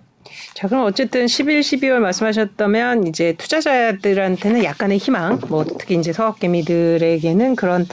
자, 그럼 어쨌든 11, 12월 말씀하셨다면 이제 투자자들한테는 약간의 희망, 뭐 특히 이제 서학개미들에게는 그런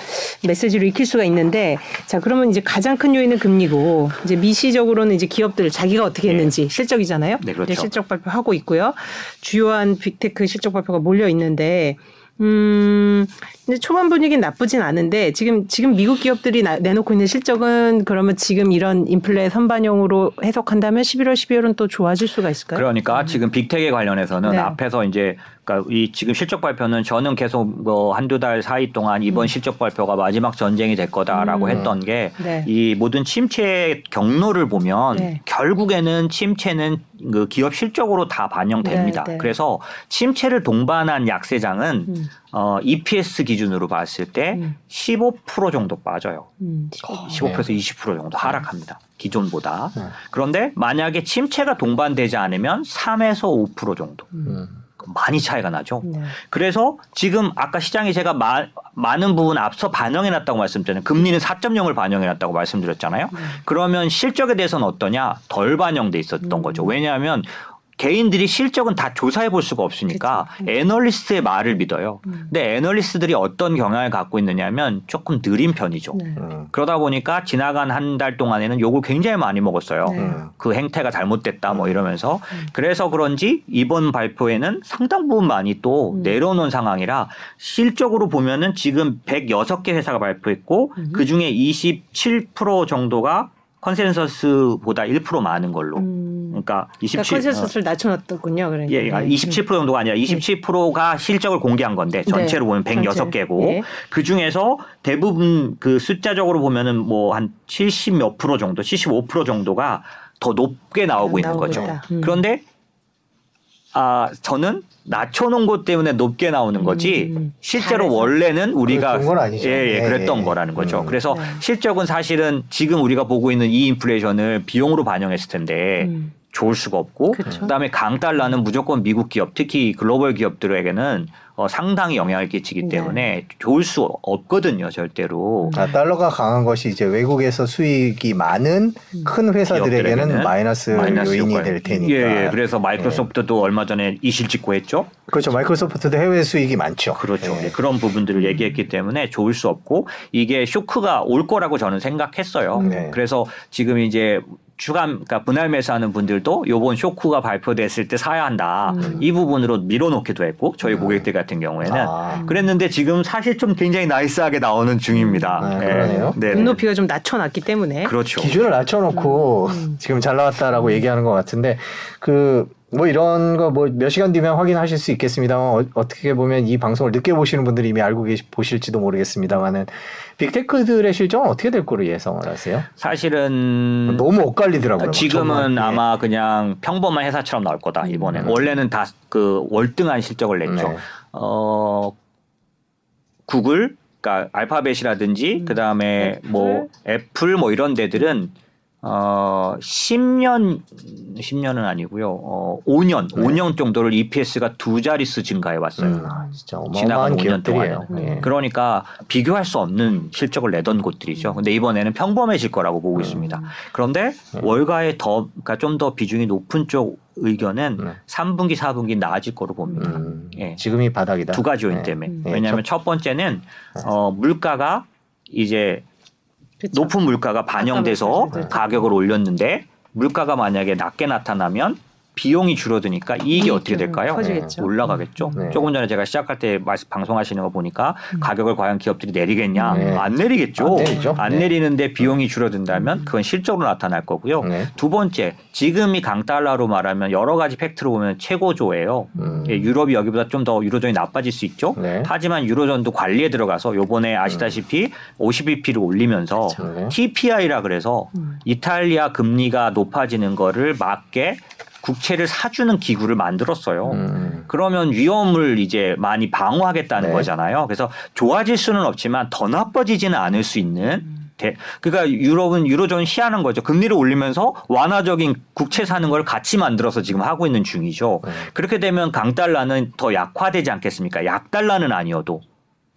메시지를 익힐 수가 있는데, 자, 그러면 이제 가장 큰 요인은 금리고, 이제 미시적으로는 이제 기업들 자기가 어떻게 했는지 실적이잖아요. 네, 그렇죠. 실적 발표하고 있고요. 주요한 빅테크 실적 발표가 몰려 있는데, 음, 근데 초반 분위기는 나쁘진 않은데 지금 지금 미국 기업들이 나- 내놓고 있는 실적은 그러면 지금 이런 인플레 선반영으로 해석한다면 11월, 12월은 또 좋아질 수가 있을까요? 그러니까 지금 빅텍에 관련해서는 네. 앞에서 이제 그러니까 이 지금 실적 발표는 저는 계속 뭐 한두 달 사이 동안 이번 실적 발표가 마지막 전쟁이 될 거다라고 음. 했던 게 네. 이 모든 침체 경로를 보면 네. 결국에는 침체는 그 기업 실적으로 다 반영됩니다. 네, 네. 그래서 침체를 동반한 약세장은 음. 어, EPS 기준으로 봤을 때 음. 15% 정도 빠져요. 음, 15%에서 20% 정도 하락합니다. 기존보다. 네. 그런데 만약에 침체가 동반되지 않으면 3에서 5% 정도. 음. 많이 차이가 나죠. 네. 그래서 지금 아까 시장이 제가 마- 많은 부분 앞서 반영해 놨다고 말씀드렸잖아요. 금리는 4.0을 반영해 놨다고 말씀드렸잖아요. 네. 그러면 실적에 대해서는 어떠냐? 덜 반영돼 있었던 음. 거죠. 왜냐하면 개인들이 실적은 다 조사해 볼 수가 없으니까 그쵸. 애널리스트의 말을 믿어요. 음. 근데 애널리스트들이 어떤 경향을 갖고 있느냐면 조금 느린 편이죠. 네. 음. 그러다 보니까 지나간 한 달 동안에는 욕을 굉장히 많이 먹었어요. 네. 음. 그 행태가 잘못됐다 뭐 이러면서 그래서 그런지 이번 발표에는 상당 부분 많이 또 음. 내려놓은 상황이라 실적으로 보면은 지금 106개 회사가 발표했고 음. 그 중에 27% 정도가 consensus보다 1% 많은 걸로. 음. 그러니까 그러니까 27 consensus를 낮춰놨더군요. 그러니까. 예, 네. 27% 정도가 아니라 27%가 실적을 공개한 건데 전체로 보면 전체. 106개고 네. 그 중에서 대부분 그 숫자적으로 보면은 뭐 한 70 몇 프로 정도, 75% 정도가 더 높게 나오고 있는 나오고 거죠. 음. 그런데 아 저는 낮춰놓은 것 때문에 높게 나오는 거지 음, 실제로 잘해서. 원래는 우리가 그랬던 건 아니죠. 예, 예, 예, 그랬던 예. 거라는 거죠. 음. 그래서 네. 실적은 사실은 지금 우리가 보고 있는 이 인플레이션을 비용으로 반영했을 텐데 음. 좋을 수가 없고 그쵸. 그다음에 강달러는 무조건 미국 기업 특히 글로벌 기업들에게는 어, 상당히 영향을 끼치기 네. 때문에 좋을 수 없거든요 절대로 아, 달러가 강한 것이 이제 외국에서 수익이 많은 큰 회사들에게는 마이너스, 마이너스 요인이 효과예요. 될 테니까. 예, 예. 그래서 마이크로소프트도 얼마 전에 이실 찍고 했죠. 그렇죠. 마이크로소프트도 해외 수익이 많죠. 그렇죠. 예. 네, 그런 부분들을 얘기했기 때문에 좋을 수 없고 이게 쇼크가 올 거라고 저는 생각했어요. 네. 그래서 지금 이제 주간 그러니까 분할 매수하는 분들도 요번 쇼크가 발표됐을 때 사야 한다. 음. 이 부분으로 밀어놓기도 했고 저희 고객들 같은 경우에는 아. 그랬는데 지금 사실 좀 굉장히 나이스하게 나오는 중입니다. 아, 그러네요. 네. 눈높이가 좀 낮춰놨기 때문에. 그렇죠. 기준을 낮춰놓고 음. 지금 잘 나왔다라고 얘기하는 것 같은데 그 뭐 이런 거 뭐 몇 시간 뒤면 확인하실 수 있겠습니다만 어, 떻게 보면 이 방송을 늦게 보시는 분들이 이미 알고 계시 보실지도 모르겠습니다만은 빅테크들의 실적은 어떻게 될 거로 예상을 하세요? 사실은 너무 엇갈리더라고요. 음. 지금은 정말. 예. 아마 그냥 평범한 회사처럼 나올 거다 이번에. 음. 는 원래는 다 그 월등한 실적을 냈죠. 네. 어 구글, 그러니까 알파벳이라든지 음. 그 다음에 뭐 애플 뭐 이런 데들은 어 10년 10년은 아니고요. 어 5년, 네. 5년 정도를 EPS가 두 자릿수 증가해 왔어요. 음, 아, 진짜 지나간 어마어마한 5년 기업들이에요. 동안은. 예. 그러니까 비교할 수 없는 실적을 내던 곳들이죠. 근데 이번에는 평범해질 거라고 보고 있습니다. 그런데 월가의 더, 그러니까 좀 더 비중이 높은 쪽 의견은 네. 3분기, 4분기 나아질 거로 봅니다. 음, 예. 지금이 바닥이다. 두 가지 요인 네. 때문에. 음. 예, 왜냐하면 첫 번째는 어, 물가가 이제 그쵸. 높은 물가가 반영돼서 말씀하셨죠. 가격을 올렸는데 물가가 만약에 낮게 나타나면 비용이 줄어드니까 이익이 어떻게 될까요? 커지겠죠. 올라가겠죠. 네. 조금 전에 제가 시작할 때 말씀 방송하시는 거 보니까 가격을 과연 기업들이 내리겠냐? 네. 안 내리겠죠. 안 내리죠. 안 네. 내리는데 비용이 줄어든다면 그건 실적으로 나타날 거고요. 네. 두 번째, 지금이 강달러로 말하면 여러 가지 팩트로 보면 최고조예요. 음. 예, 유럽이 여기보다 좀 더 유로존이 나빠질 수 있죠. 네. 하지만 유로존도 관리에 들어가서 요번에 아시다시피 50bp를 올리면서 그렇죠. 네. TPI라 그래서 음. 이탈리아 금리가 높아지는 거를 막게 국채를 사주는 기구를 만들었어요. 음. 그러면 위험을 이제 많이 방어하겠다는 네. 거잖아요. 그래서 좋아질 수는 없지만 더 나빠지지는 않을 수 있는. 대- 그러니까 유럽은 유로존 희한한 거죠. 금리를 올리면서 완화적인 국채 사는 걸 같이 만들어서 지금 하고 있는 중이죠. 네. 그렇게 되면 강달러는 더 약화되지 않겠습니까? 약달러는 아니어도.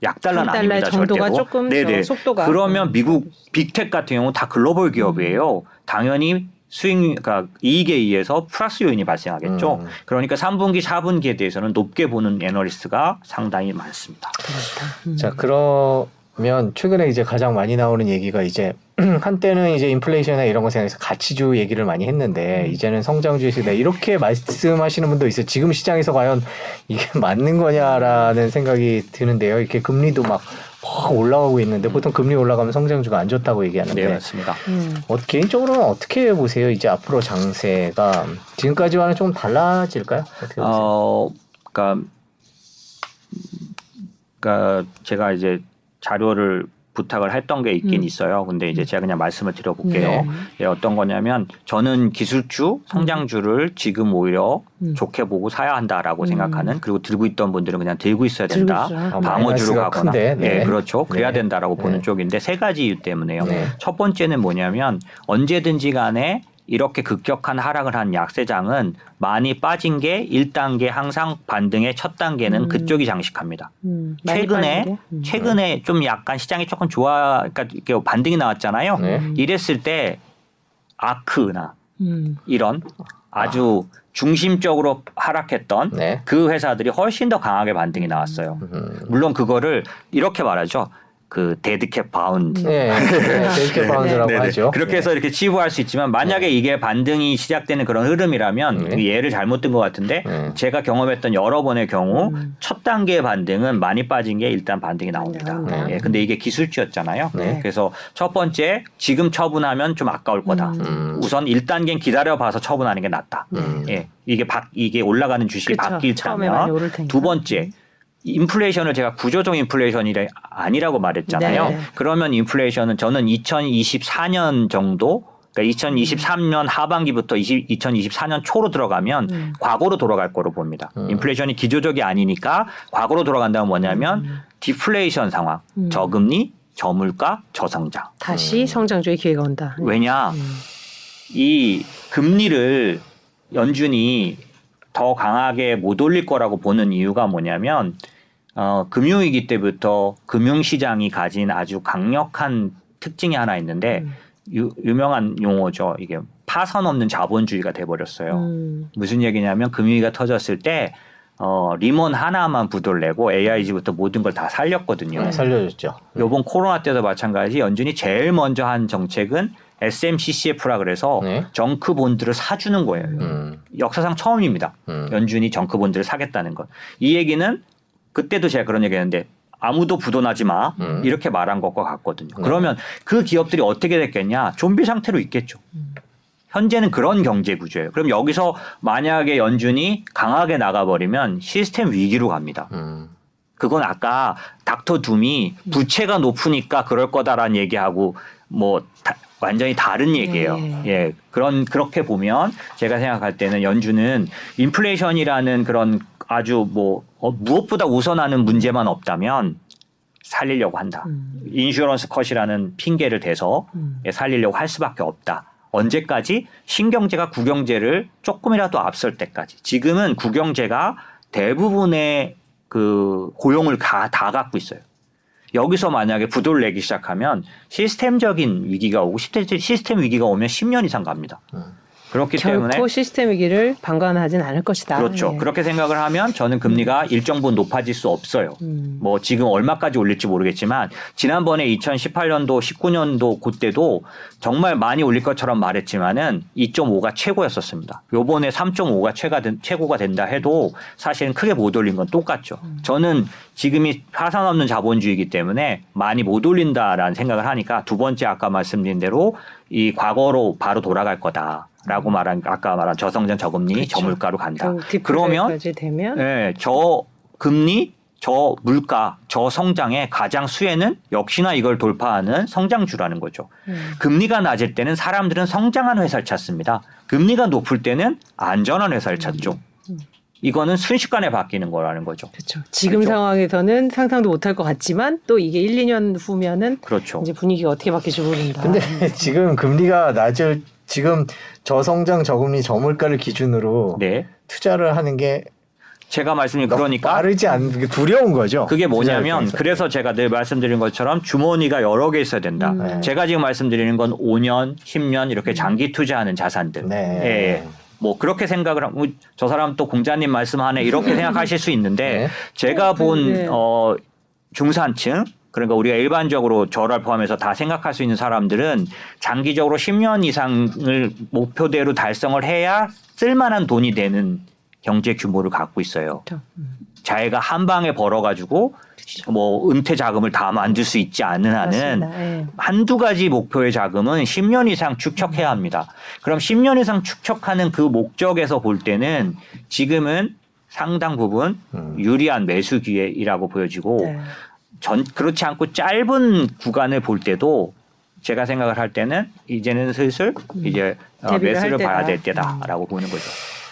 약달러는 아닙니다. 정도가 절대로. 조금 네네. 저 속도가. 그러면 미국 빅텍 같은 경우 다 글로벌 기업이에요. 당연히 수익, 그러니까 이익에 의해서 플러스 요인이 발생하겠죠. 음. 그러니까 3분기, 4분기에 대해서는 높게 보는 애널리스트가 상당히 많습니다. 음. 자 그러면 최근에 이제 가장 많이 나오는 얘기가 이제 한때는 이제 인플레이션이나 이런 거 생각해서 가치주 얘기를 많이 했는데 음. 이제는 성장주의 시대 이렇게 말씀하시는 분도 있어요. 지금 시장에서 과연 이게 맞는 거냐라는 생각이 드는데요. 이렇게 금리도 막 확 올라가고 있는데 보통 금리 올라가면 성장주가 안 좋다고 얘기하는데 네, 맞습니다. 음. 어, 개인적으로는 어떻게 보세요? 이제 앞으로 장세가 지금까지와는 좀 달라질까요? 어떻게 보세요? 어, 그러니까, 그러니까 제가 이제 자료를 부탁을 했던 게 있긴 음. 있어요. 근데 이제 제가 그냥 말씀을 드려볼게요. 네. 예, 어떤 거냐면 저는 기술주, 성장주를 지금 오히려 음. 좋게 보고 사야 한다라고 음. 생각하는 그리고 들고 있던 분들은 그냥 들고 있어야 된다. 아, 방어주로 가거나. 큰데, 네. 예, 그렇죠. 그래야 네. 된다라고 보는 네. 쪽인데 세 가지 이유 때문에요. 네. 첫 번째는 뭐냐면 언제든지 간에 이렇게 급격한 하락을 한 약세장은 많이 빠진 게 1단계 항상 반등의 첫 단계는 음. 그쪽이 장식합니다. 음. 최근에? 음. 최근에 좀 약간 시장이 조금 좋아 그러니까 이렇게 반등이 나왔잖아요. 네. 이랬을 때 아크나 음. 이런 아주 중심적으로 하락했던 네. 그 회사들이 훨씬 더 강하게 반등이 나왔어요. 음. 물론 그거를 이렇게 말하죠. 그 dead cat bounce. 네, 네, dead cat bounce라고 네네. 하죠. 그렇게 해서 이렇게 치부할 수 있지만 만약에 이게 반등이 시작되는 그런 흐름이라면 네. 예를 잘못 든 것 같은데 네. 제가 경험했던 여러 번의 경우 음. 첫 단계 반등은 많이 빠진 게 일단 반등이 나옵니다. 예, 근데 이게 기술주였잖아요. 네. 그래서 첫 번째 지금 처분하면 좀 아까울 거다. 음. 우선 1단계는 기다려봐서 처분하는 게 낫다. 음. 예, 이게 바, 이게 올라가는 주식이 그쵸. 바뀔 테니까. 두 번째 인플레이션을 제가 구조적 인플레이션이 아니라고 말했잖아요. 네. 그러면 인플레이션은 저는 2024년 정도 그러니까 2023년 하반기부터 20, 2024년 초로 들어가면 음. 과거로 돌아갈 거로 봅니다. 음. 인플레이션이 기조적이 아니니까 과거로 돌아간다면 뭐냐면 디플레이션 상황, 음. 저금리, 저물가, 저성장. 다시 성장주의 기회가 온다. 왜냐 음. 이 금리를 연준이 더 강하게 못 올릴 거라고 보는 이유가 뭐냐면 어, 금융위기 때부터 금융시장이 가진 아주 강력한 특징이 하나 있는데 음. 유, 유명한 용어죠. 이게 파선 없는 자본주의가 돼버렸어요. 음. 무슨 얘기냐면 금융위기가 터졌을 때 어, 리몬 하나만 부돌내고 AIG부터 모든 걸 다 살렸거든요. 네, 살려줬죠. 요번 코로나 때도 마찬가지 연준이 제일 먼저 한 정책은 SMCCF라 그래서 네. 정크 본드를 사주는 거예요. 음. 역사상 처음입니다. 음. 연준이 정크 본드를 사겠다는 것. 이 얘기는 그때도 제가 그런 얘기했는데 아무도 부도나지 마 음. 이렇게 말한 것과 같거든요. 네. 그러면 그 기업들이 어떻게 됐겠냐? 좀비 상태로 있겠죠. 현재는 그런 경제 구조예요. 그럼 여기서 만약에 연준이 강하게 나가버리면 시스템 위기로 갑니다. 음. 그건 아까 닥터 둠이 부채가 높으니까 그럴 거다라는 얘기하고 뭐 다- 완전히 다른 얘기예요. 네. 예. 그런 그렇게 보면 제가 생각할 때는 연준은 인플레이션이라는 그런 아주 뭐 어, 무엇보다 우선하는 문제만 없다면 살리려고 한다. 음. 인슈런스 컷이라는 핑계를 대서 음. 예, 살리려고 할 수밖에 없다. 언제까지 신경제가 국영제를 조금이라도 앞설 때까지. 지금은 국영제가 대부분의 그 고용을 다, 다 갖고 있어요. 여기서 만약에 부도를 내기 시작하면 시스템적인 위기가 오고 시스템, 시스템 위기가 오면 10년 이상 갑니다. 음. 그렇기 때문에 결코 시스템 위기를 방관하진 않을 것이다. 그렇죠. 예. 그렇게 생각을 하면 저는 금리가 일정 부분 높아질 수 없어요. 음. 뭐 지금 얼마까지 올릴지 모르겠지만 지난번에 2018년도 19년도 그때도 정말 많이 올릴 것처럼 말했지만은 2.5가 최고였었습니다. 요번에 3.5가 최가 된, 최고가 된다 해도 사실은 크게 못 올린 건 똑같죠. 저는 지금이 파산 없는 자본주의이기 때문에 많이 못 올린다라는 생각을 하니까 두 번째 아까 말씀드린 대로 이 과거로 바로 돌아갈 거다 라고 말한 아까 말한 저성장 저금리 그렇죠. 저물가로 간다. 결국 그러면 되면 예, 저 금리 저 물가, 저 성장의 가장 수혜는 역시나 이걸 돌파하는 성장주라는 거죠. 음. 금리가 낮을 때는 사람들은 성장한 회사를 찾습니다. 금리가 높을 때는 안전한 회사를 찾죠. 음. 이거는 순식간에 바뀌는 거라는 거죠. 그렇죠. 지금 그렇죠. 상황에서는 상상도 못할 것 같지만 또 이게 1, 2년 후면은 그렇죠. 이제 분위기가 어떻게 바뀔지 모른다. 근데 지금 금리가 낮을 지금 저성장 저금리 저물가를 기준으로 네. 투자를 하는 게 제가 말씀드린 그러니까 빠르지 않은 게 두려운 거죠. 그게 뭐냐면 그래서 제가 늘 말씀드린 것처럼 주머니가 여러 개 있어야 된다. 음. 네. 제가 지금 말씀드리는 건 5년, 10년 이렇게 장기 투자하는 자산들. 네. 예, 예. 뭐 그렇게 생각을 하고 저 사람 또 공자님 말씀하네 이렇게 생각하실 수 있는데 네. 제가 본 네. 어, 중산층 그러니까 우리가 일반적으로 저를 포함해서 다 생각할 수 있는 사람들은 장기적으로 10년 이상을 목표대로 달성을 해야 쓸만한 돈이 되는 경제 규모를 갖고 있어요. 그렇죠. 음. 자기가 한 방에 벌어가지고 뭐 은퇴 자금을 다 만들 수 있지 않는 한은. 예. 한두 가지 목표의 자금은 10년 이상 축적해야 합니다. 그럼 10년 이상 축적하는 그 목적에서 볼 때는 지금은 상당 부분 음. 유리한 매수 기회이라고 보여지고 네. 전 그렇지 않고 짧은 구간을 볼 때도 제가 생각을 할 때는 이제는 슬슬 이제 어, 음. 매수를. 봐야 될 때다라고 보는 거죠.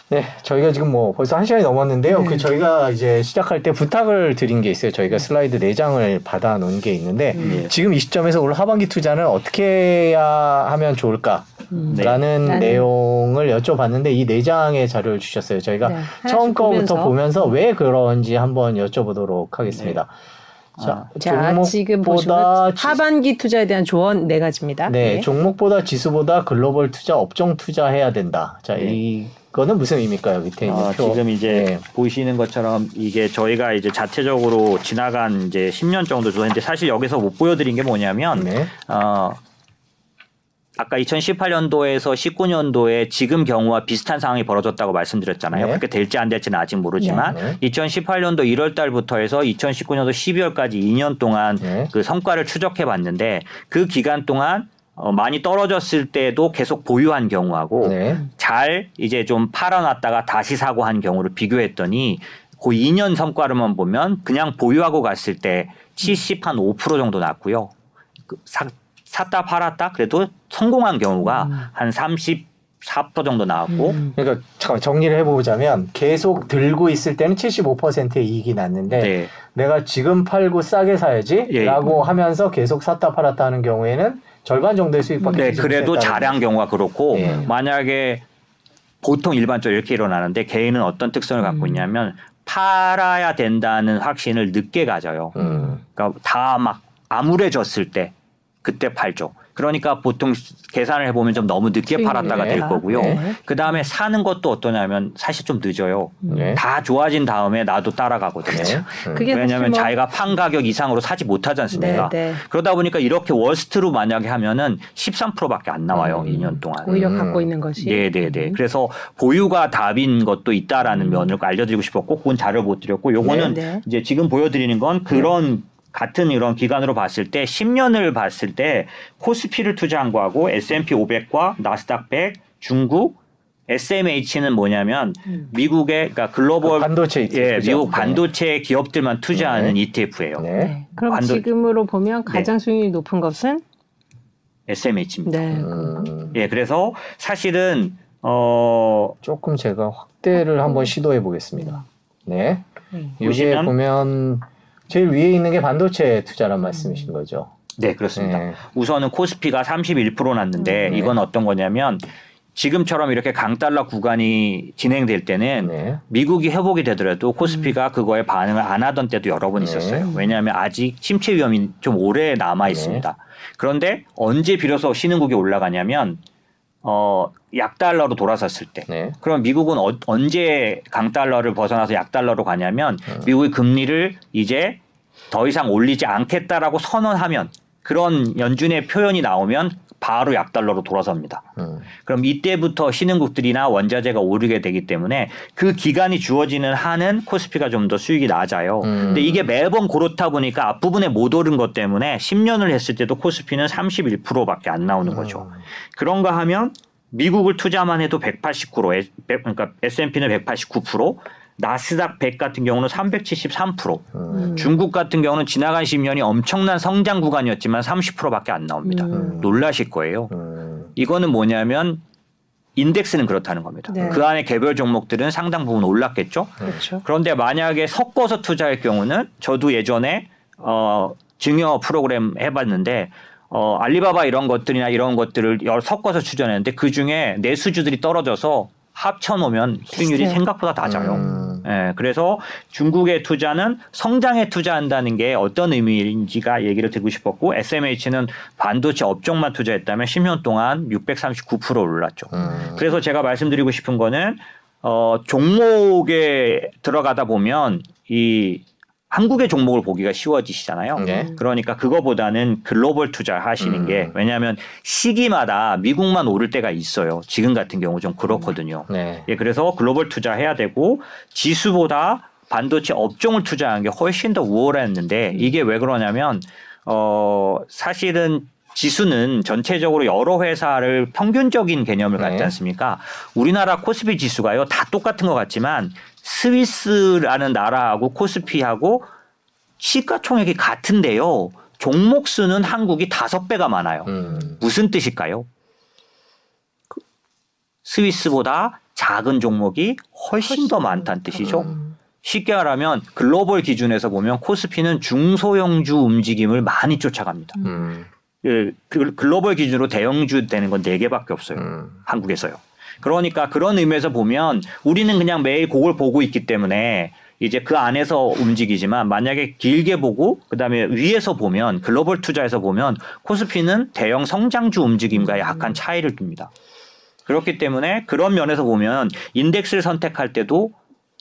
네, 저희가 지금 뭐 벌써 한 시간이 넘었는데요. 네. 그 저희가 이제 시작할 때 부탁을 드린 게 있어요. 저희가 슬라이드 4장을 받아 놓은 게 있는데 음. 지금 이 시점에서 올 하반기 투자는 어떻게 해야 하면 좋을까? 음. 네. 라는 내용을 여쭤봤는데 이네 장의 자료를 주셨어요. 저희가 네, 처음 거부터 보면서. 보면서 왜 그런지 한번 여쭤보도록 하겠습니다. 네. 자, 자, 지금 종목보다 보시면 하반기 투자에 대한 조언 네 가지입니다. 네, 네. 종목보다 지수보다 글로벌 투자 업종 투자해야 된다. 자, 네. 이 거는 무슨 의미일까요? 밑에 있는 어, 표. 지금 이제 네. 보시는 것처럼 이게 저희가 이제 자체적으로 지나간 이제 10년 정도 조사인데 사실 여기서 못 보여드린 게 뭐냐면 네. 어, 아까 2018년도에서 19년도에 지금 경우와 비슷한 상황이 벌어졌다고 말씀드렸잖아요. 네. 그렇게 될지 안 될지는 아직 모르지만 네. 2018년도 1월 달부터 해서 2019년도 12월까지 2년 동안 네. 그 성과를 추적해 봤는데 그 기간 동안 어, 많이 떨어졌을 때도 계속 보유한 경우하고 네. 잘 이제 좀 팔아놨다가 다시 사고 한 경우를 비교했더니 그 2년 성과로만 보면 그냥 보유하고 갔을 때 70 한 5% 정도 났고요. 그 사, 샀다 팔았다 그래도 성공한 경우가 음. 한34% 정도 나왔고 음. 그러니까 잠깐 정리를 해보자면 계속 들고 있을 때는 75%의 이익이 났는데 네. 내가 지금 팔고 싸게 예. 사야지라고 하면서 계속 샀다 팔았다 하는 경우에는 절반 정도의 수익밖에 네, 그래도 잘한 경우가 그렇고 예. 만약에 보통 일반적으로 이렇게 일어나는데 개인은 어떤 특성을 갖고 음. 있냐면 팔아야 된다는 확신을 늦게 가져요. 음. 그러니까 다 막 암울해졌을 때 그때 팔죠. 그러니까 보통 계산을 해보면 좀 너무 늦게 팔았다가 될 네. 거고요. 네. 그 다음에 사는 것도 어떠냐면 사실 좀 늦어요. 네. 다 좋아진 다음에 나도 따라가거든요. 네. 음. 그렇죠. 그게 왜냐하면 뭐- 자기가 판 가격 이상으로 사지 못하지 않습니까? 네, 네. 그러다 보니까 이렇게 워스트로 만약에 하면은 13%밖에 안 나와요. 음. 2년 동안. 오히려 음. 갖고 있는 것이 네네네. 음. 그래서 보유가 답인 것도 있다라는 면을 알려드리고 싶었고, 그건 자료 못 드렸고, 요거는 네, 네. 이제 지금 보여드리는 건 그런 같은 이런 기간으로 봤을 때 10년을 봤을 때 코스피를 투자한 거하고 S&P 500과 나스닥 100, 중국, SMH는 뭐냐면 음. 미국의 그러니까 글로벌 그 반도체 ETF 예, 죠? 미국 반도체 기업들만 투자하는 ETF예요. 네. 네. 그럼 완전- 지금으로 보면 가장 수익률이 높은 것은 SMH입니다. 네. 음. 예, 그래서 사실은 어 조금 제가 확대를 한번 시도해 보겠습니다. 네. 음. 여기에 보시면- 보면 제일 위에 있는 게 반도체 투자란 말씀이신 거죠. 네, 그렇습니다. 네. 우선은 코스피가 31% 났는데 네. 이건 어떤 거냐면 지금처럼 이렇게 강달러 구간이 진행될 때는 네. 미국이 회복이 되더라도 코스피가 그거에 반응을 안 하던 때도 여러 번 네. 있었어요. 왜냐하면 아직 침체 위험이 좀 오래 남아 있습니다. 그런데 언제 비로소 신흥국이 올라가냐면 어 약달러로 돌아섰을 때. 네. 그럼 미국은 어- 언제 강달러를 벗어나서 약달러로 가냐면 음. 미국의 금리를 이제 더 이상 올리지 않겠다라고 선언하면 그런 연준의 표현이 나오면 바로 약달러로 돌아섭니다. 음. 그럼 이때부터 신흥국들이나 원자재가 오르게 되기 때문에 그 기간이 주어지는 한은 코스피가 좀 더 수익이 낮아요. 음. 근데 이게 매번 그렇다 보니까 앞부분에 못 오른 것 때문에 10년을 했을 때도 코스피는 31%밖에 안 나오는 거죠. 음. 그런가 하면 미국을 투자만 해도 189%, 그러니까 S&P는 189%, 나스닥 100 같은 경우는 373%. 음. 중국 같은 경우는 지나간 10년이 엄청난 성장 구간이었지만 30%밖에 안 나옵니다. 음. 놀라실 거예요. 음. 이거는 뭐냐면 인덱스는 그렇다는 겁니다. 네. 그 안에 개별 종목들은 상당 부분 올랐겠죠. 그렇죠. 그런데 만약에 섞어서 투자할 경우는 저도 예전에 어 증여 프로그램 해봤는데 어 알리바바 이런 것들이나 이런 것들을 여- 섞어서 추천했는데 그 중에 내수주들이 떨어져서 합쳐놓으면 수익률이 비슷해요. 생각보다 낮아요. 음. 예, 그래서 중국의 투자는 성장에 투자한다는 게 어떤 의미인지가 얘기를 드리고 싶었고 SMH는 반도체 업종만 투자했다면 10년 동안 639% 올랐죠. 음. 그래서 제가 말씀드리고 싶은 거는 어 종목에 들어가다 보면 이 한국의 종목을 보기가 쉬워지시잖아요. 네. 그러니까 그거보다는 글로벌 투자 하시는 음. 게 왜냐하면 시기마다 미국만 오를 때가 있어요. 지금 같은 경우 좀 그렇거든요. 네. 예, 그래서 글로벌 투자 해야 되고 지수보다 반도체 업종을 투자하는 게 훨씬 더 우월했는데 이게 왜 그러냐면 어 사실은 지수는 전체적으로 여러 회사를 평균적인 개념을 네. 갖지 않습니까? 우리나라 코스피 지수가요 다 똑같은 것 같지만 스위스라는 나라하고 코스피하고 시가총액이 같은데요. 종목 수는 한국이 다섯 배가 많아요. 음. 무슨 뜻일까요? 스위스보다 작은 종목이 훨씬 더 많다는 뜻이죠. 음. 쉽게 말하면 글로벌 기준에서 보면 코스피는 중소형주 움직임을 많이 쫓아갑니다. 음. 그 글- 글로벌 기준으로 대형주 되는 건 네 개밖에 없어요. 음. 한국에서요. 그러니까 그런 의미에서 보면 우리는 그냥 매일 그걸 보고 있기 때문에 이제 그 안에서 움직이지만 만약에 길게 보고 그다음에 위에서 보면 글로벌 투자에서 보면 코스피는 대형 성장주 움직임과 약간 차이를 둡니다. 그렇기 때문에 그런 면에서 보면 인덱스를 선택할 때도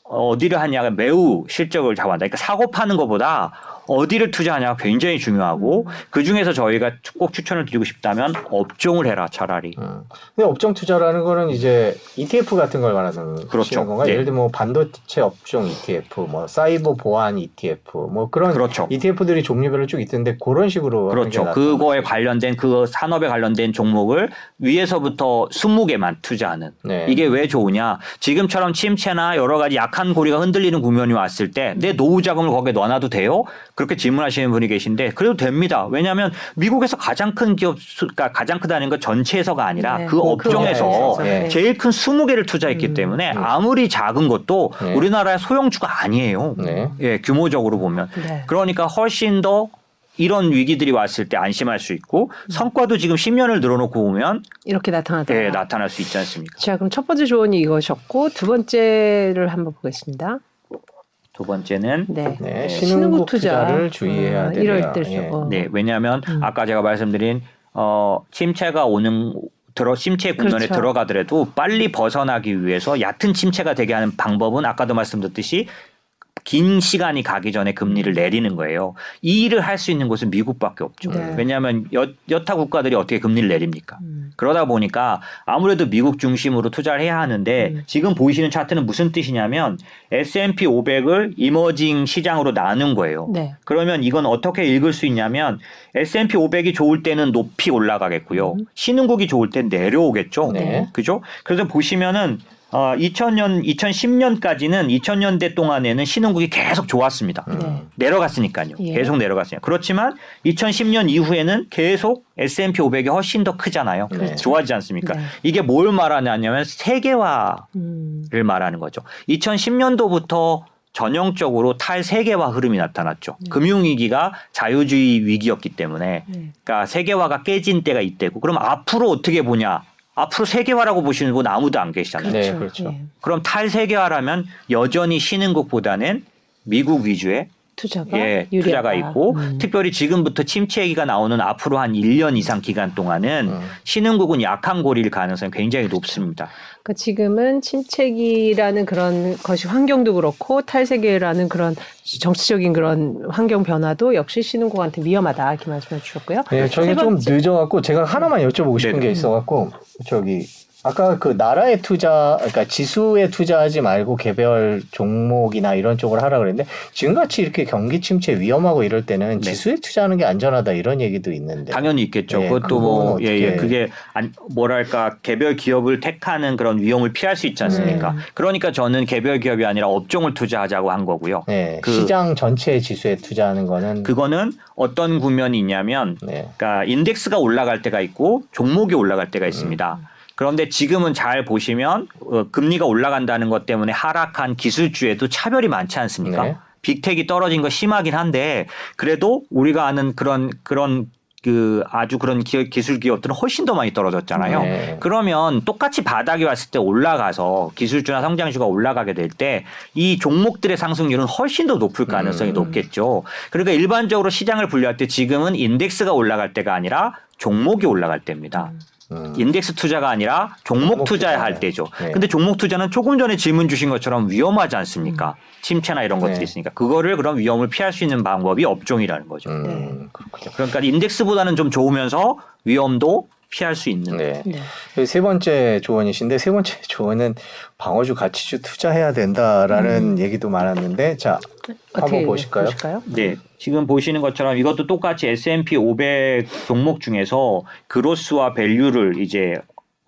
어디를 하냐가 매우 실적을 잡아한다. 그러니까 사고 파는 것보다 어디를 투자하냐가 굉장히 중요하고 그 중에서 저희가 꼭 추천을 드리고 싶다면 업종을 해라 차라리. 음. 근데 업종 투자라는 거는 이제 ETF 같은 걸 말하는 그렇죠. 건가? 네. 예를 들면 뭐 반도체 업종 ETF, 뭐 사이버 보안 ETF, 뭐 그런 그렇죠. ETF들이 종류별로 쭉 있던데 그런 식으로 그렇죠. 그거에 관련된 그 산업에 관련된 종목을 위에서부터 20개만 투자하는. 네. 이게 왜 좋으냐? 지금처럼 침체나 여러 가지 약한 고리가 흔들리는 국면이 왔을 때 내 노후 자금을 거기에 넣어놔도 돼요? 그렇게 질문하시는 분이 계신데 그래도 됩니다. 왜냐하면 미국에서 가장 큰 기업 수가 가장 크다는 건 전체에서가 아니라 네, 그그 업종에서 업종에서. 네. 제일 큰 20개를 투자했기 음. 때문에 아무리 작은 것도 네. 우리나라의 소형주가 아니에요. 네. 예, 규모적으로 보면. 네. 그러니까 훨씬 더 이런 위기들이 왔을 때 안심할 수 있고 성과도 지금 10년을 늘어놓고 보면 이렇게 나타나다. 예, 나타날 수 있지 않습니까? 자, 그럼 첫 번째 조언이 이거셨고 두 번째를 한번 보겠습니다. 두 번째는 네. 네, 신흥국 신흥국 투자. 투자 를 주의해야 어, 돼요. 이럴 때 예. 어. 네, 왜냐하면 음. 아까 제가 말씀드린 어 침체가 오는 들어 침체 국면에 그렇죠. 들어가더라도 빨리 벗어나기 위해서 얕은 침체가 되게 하는 방법은 아까도 말씀드렸듯이 긴 시간이 가기 전에 금리를 내리는 거예요. 이 일을 할 수 있는 곳은 미국밖에 없죠. 네. 왜냐하면 여, 여타 국가들이 어떻게 금리를 내립니까? 음. 그러다 보니까 아무래도 미국 중심으로 투자를 해야 하는데 음. 지금 보이시는 차트는 무슨 뜻이냐면 S&P 500을 이머징 시장으로 나눈 거예요. 네. 그러면 이건 어떻게 읽을 수 있냐면 S&P 500이 좋을 때는 높이 올라가겠고요. 음. 신흥국이 좋을 땐 내려오겠죠. 네. 그죠? 그래서 보시면은 어 2000년 2010년까지는 2000년대 동안에는 신흥국이 계속 좋았습니다. 네. 내려갔으니까요. 예. 계속 내려갔으니까. 그렇지만 2010년 이후에는 계속 S&P 500이 훨씬 더 크잖아요. 그렇죠. 좋아지지 않습니까? 네. 이게 뭘 말하냐면 세계화를 음. 말하는 거죠. 2010년도부터 전형적으로 탈세계화 흐름이 나타났죠. 네. 금융위기가 자유주의 위기였기 때문에 네. 그러니까 세계화가 깨진 때가 이때고 그럼 앞으로 어떻게 보냐? 앞으로 세계화라고 보시는 분 아무도 안 계시잖아요. 네, 그렇죠. 예. 그럼 탈세계화라면 여전히 신흥국보다는 미국 위주의 투자가 예, 유리하다. 투자가 있고 음. 특별히 지금부터 침체 기가 나오는 앞으로 한 1년 이상 기간 동안은 음. 신흥국은 약한 고리일 가능성이 굉장히 높습니다. 그러니까 지금은 침체기라는 그런 것이 환경도 그렇고 탈세계라는 그런 정치적인 그런 환경 변화도 역시 신흥국한테 위험하다 이렇게 말씀해 주셨고요. 네, 저희가 세 좀. 늦어갖고 제가 하나만 여쭤보고 싶은 네네. 게 있어갖고 저기 아까 그 나라의 투자, 그러니까 지수에 투자하지 말고 개별 종목이나 이런 쪽을 하라 그랬는데 지금같이 이렇게 경기 침체 위험하고 이럴 때는 네. 지수에 투자하는 게 안전하다 이런 얘기도 있는데. 당연히 있겠죠. 예, 그것도 뭐 그건 예, 예. 그게 안, 뭐랄까 개별 기업을 택하는 그런 위험을 피할 수 있지 않습니까? 네. 그러니까 저는 개별 기업이 아니라 업종을 투자하자고 한 거고요. 네, 그- 시장 전체 지수에 투자하는 거는 그거는 어떤 국면이 있냐면 네. 그러니까 인덱스가 올라갈 때가 있고 종목이 올라갈 때가 있습니다. 그런데 지금은 잘 보시면 어, 금리가 올라간다는 것 때문에 하락한 기술주에도 차별이 많지 않습니까? 네. 빅텍이 떨어진 거 심하긴 한데 그래도 우리가 아는 그런 그런 그 아주 그런 기업, 기술 기업들은 훨씬 더 많이 떨어졌잖아요. 네. 그러면 똑같이 바닥이 왔을 때 올라가서 기술주나 성장주가 올라가게 될 때 이 종목들의 상승률은 훨씬 더 높을 가능성이 음. 높겠죠. 그러니까 일반적으로 시장을 분류할 때 지금은 인덱스가 올라갈 때가 아니라 종목이 올라갈 때입니다. 음. 인덱스 투자가 아니라 종목 종목 투자야 투자네. 할 때죠. 네. 근데 종목 투자는 조금 전에 질문 주신 것처럼 위험하지 않습니까? 침체나 이런 것들이 네. 있으니까 그거를 그런 위험을 피할 수 있는 방법이 업종이라는 거죠. 음, 그렇군요. 그러니까 index보다는 좀 좋으면서 위험도 피할 수 있는. 네. 네. 세 번째 조언이신데 세 번째 조언은 방어주 가치주 투자해야 된다라는 얘기도 많았는데 자 한번 보실까요? 보실까요? 네. 지금 보시는 것처럼 이것도 똑같이 S&P 500 종목 중에서 growth와 value를 이제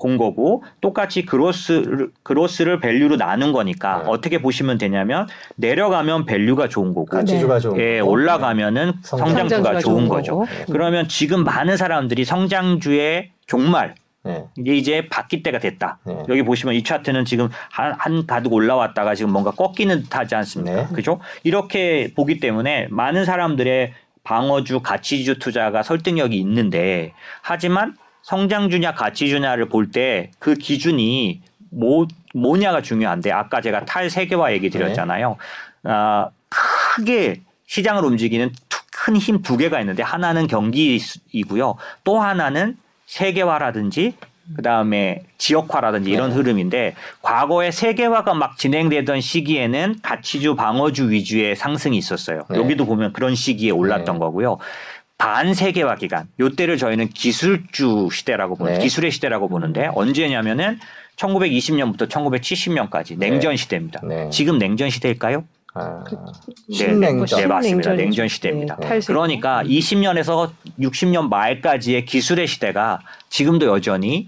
본 거고 똑같이 growth growth를 value로 나눈 거니까 네. 어떻게 보시면 되냐면 내려가면 value가 좋은 거고 가치주가 좋은 예, 거고. 올라가면은 성장- 성장주가 성장주가 좋은 좋은 거죠. 거고. 그러면 지금 많은 사람들이 성장주의 종말 네. 이게 이제 바뀔 때가 됐다. 네. 여기 보시면 이 차트는 지금 한, 한 가득 올라왔다가 지금 뭔가 꺾이는 듯 하지 않습니까? 네. 그죠? 이렇게 보기 때문에 많은 사람들의 방어주, 가치주 투자가 설득력이 있는데 하지만 성장주냐 가치주냐를 볼 때 그 기준이 뭐, 뭐냐가 중요한데 아까 제가 탈세계화 얘기 드렸잖아요. 아, 크게 시장을 움직이는 큰 힘 두 개가 있는데 하나는 경기이고요. 또 하나는 세계화라든지 그다음에 지역화라든지 이런 네. 흐름인데 과거에 세계화가 막 진행되던 시기에는 가치주 방어주 위주의 상승이 있었어요. 네. 여기도 보면 그런 시기에 올랐던 네. 거고요. 반세계화 기간. 요때를 저희는 기술주 시대라고 보는 네. 기술의 시대라고 보는데 언제냐면은 1920년부터 1970년까지 냉전 시대입니다. 네. 지금 냉전 시대일까요? 아, 네, 신냉전. 네, 맞습니다. 신냉전이죠. 냉전 시대입니다. 네. 그러니까 20년에서 60년 말까지의 기술의 시대가 지금도 여전히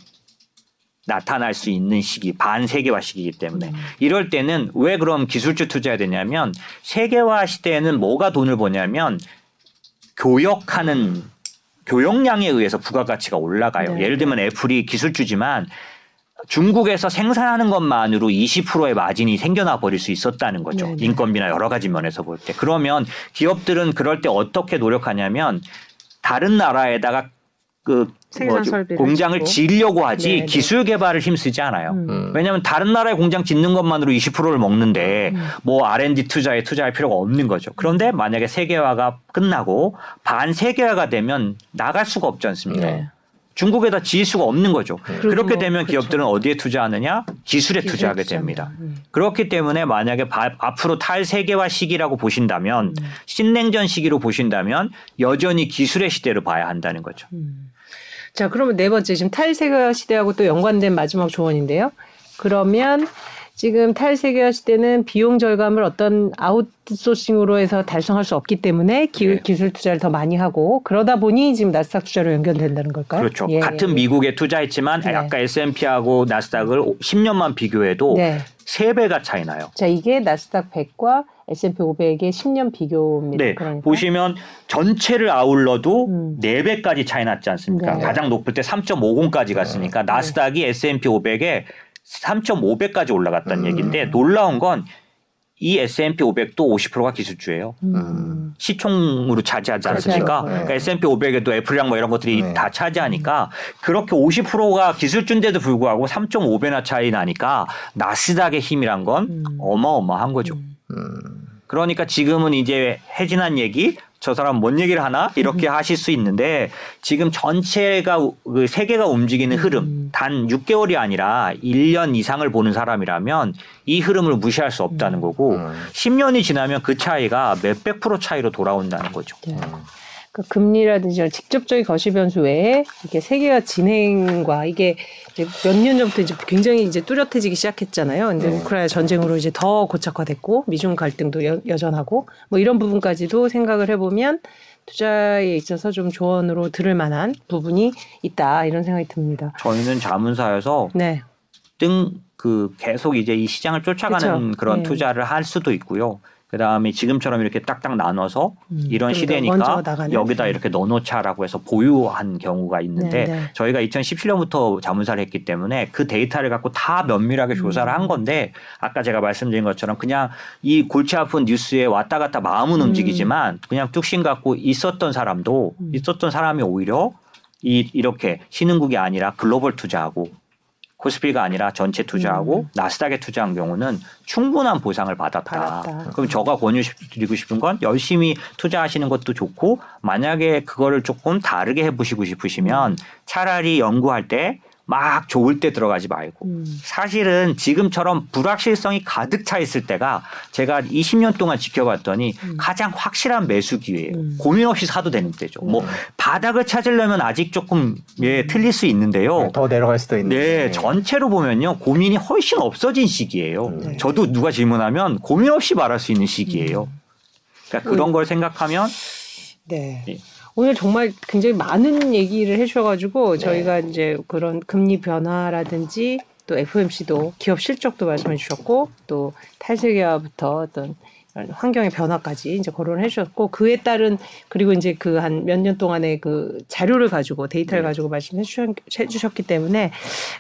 나타날 수 있는 시기, 반세계화 시기이기 때문에 이럴 때는 왜 그럼 기술주 투자해야 되냐면 세계화 시대에는 뭐가 돈을 버냐면 교역하는 교역량에 의해서 부가가치가 올라가요. 네. 예를 들면 애플이 기술주지만 중국에서 생산하는 것만으로 20%의 마진이 생겨나 버릴 수 있었다는 거죠. 네, 네. 인건비나 여러 가지 면에서 볼 때. 그러면 기업들은 그럴 때 어떻게 노력하냐면 다른 나라에다가 그 설비를 공장을 짓고. 지으려고 하지 네, 네. 기술 개발을 힘쓰지 않아요. 음. 음. 왜냐하면 다른 나라의 공장 짓는 것만으로 20%를 먹는데 음. 뭐 R&D 투자에 투자할 필요가 없는 거죠. 그런데 만약에 세계화가 끝나고 반 세계화가 되면 나갈 수가 없지 않습니까? 네. 중국에다 지을 수가 없는 거죠. 그리고 그렇게 뭐, 되면 그렇죠. 기업들은 어디에 투자하느냐? 기술에 기술 투자하게 투자입니다. 됩니다. 음. 그렇기 때문에 만약에 바- 앞으로 탈세계화 시기라고 보신다면 음. 신냉전 시기로 보신다면 여전히 기술의 시대로 봐야 한다는 거죠. 음. 자, 그러면 네 번째 지금 탈세계화 시대하고 또 연관된 마지막 조언인데요. 그러면 지금 탈세계화 시대는 비용 절감을 어떤 아웃소싱으로 해서 달성할 수 없기 때문에 기, 네. 기술 투자를 더 많이 하고 그러다 보니 지금 나스닥 투자로 연결된다는 걸까요? 그렇죠. 예, 같은 예. 미국에 투자했지만 네. 아까 S&P하고 나스닥을 10년만 비교해도 네. 세 배가 차이 나요. 자, 이게 나스닥 100과 S&P 500의 10년 비교입니다. 네, 그러니까. 보시면 전체를 아울러도 음. 네 배까지 차이 났지 않습니까? 네. 가장 높을 때 3.50까지 갔으니까 나스닥이 S&P 500에 3.5배까지 올라갔다는 음. 얘기인데 놀라운 건 이 S&P 500도 50%가 기술주예요. 음. 시총으로 차지하지 그렇죠. 않습니까? 네. 그러니까 S&P 500에도 애플이랑 뭐 이런 것들이 네. 다 차지하니까 그렇게 50%가 기술주인데도 불구하고 3.5배나 차이 나니까 나스닥의 힘이란 건 음. 어마어마한 거죠. 음. 그러니까 지금은 이제 해진한 얘기 저 사람 뭔 얘기를 하나 이렇게 하실 수 있는데 지금 전체가 우- 그 세계가 움직이는 흐름 음. 단 6개월이 아니라 1년 이상을 보는 사람이라면 이 흐름을 무시할 수 없다는 거고 음. 10년이 지나면 그 차이가 몇백 프로 차이로 돌아온다는 거죠. 네. 그 금리라든지 직접적인 거시 변수 외에 이게 세계화 진행과 이게 몇 년 전부터 이제 굉장히 이제 뚜렷해지기 시작했잖아요. 근데 네. 우크라이나 전쟁으로 이제 더 고착화됐고 미중 갈등도 여, 여전하고 뭐 이런 부분까지도 생각을 해보면 투자에 있어서 좀 조언으로 들을 만한 부분이 있다 이런 생각이 듭니다. 저희는 자문사여서 네. 등그 계속 이제 이 시장을 쫓아가는 그쵸. 그런 네. 투자를 할 수도 있고요. 그 다음에 지금처럼 이렇게 딱딱 나눠서 음, 이런 먼저 시대니까. 여기다 이렇게 넣어놓자라고 해서 보유한 경우가 있는데 네, 네. 저희가 2017년부터 자문사를 했기 때문에 그 데이터를 갖고 다 면밀하게 조사를 음. 한 건데 아까 제가 말씀드린 것처럼 그냥 이 골치 아픈 뉴스에 왔다 갔다 마음은 음. 움직이지만 그냥 뚝심 갖고 있었던 사람도 음. 있었던 사람이 오히려 이 이렇게 신흥국이 아니라 글로벌 투자하고 코스피가 아니라 전체 투자하고 음. 나스닥에 투자한 경우는 충분한 보상을 받았다. 받았다. 그럼 저가 권유드리고 싶은 건 열심히 투자하시는 것도 좋고 만약에 그거를 조금 다르게 해보시고 싶으시면 차라리 연구할 때 막 좋을 때 들어가지 말고 음. 사실은 지금처럼 불확실성이 가득 차 있을 때가 제가 20년 동안 지켜봤더니 음. 가장 확실한 매수 기회예요. 음. 고민 없이 사도 되는 때죠. 뭐 바닥을 찾으려면 아직 조금 예 틀릴 수 있는데요. 더 내려갈 수도 있는. 네, 전체로 보면요 고민이 훨씬 없어진 시기예요. 네. 저도 누가 질문하면 고민 없이 말할 수 있는 시기예요. 그러니까 그런 걸 생각하면 네. 예. 오늘 정말 굉장히 많은 얘기를 해주셔가지고 네. 저희가 이제 그런 금리 변화라든지 또 FOMC도 기업 실적도 말씀해 주셨고 또 탈세계화부터 어떤 환경의 변화까지 이제 거론을 해주셨고 그에 따른 그리고 이제 그 한 몇 년 동안의 그 자료를 가지고 데이터를 네. 가지고 말씀해 주셨, 해주셨기 때문에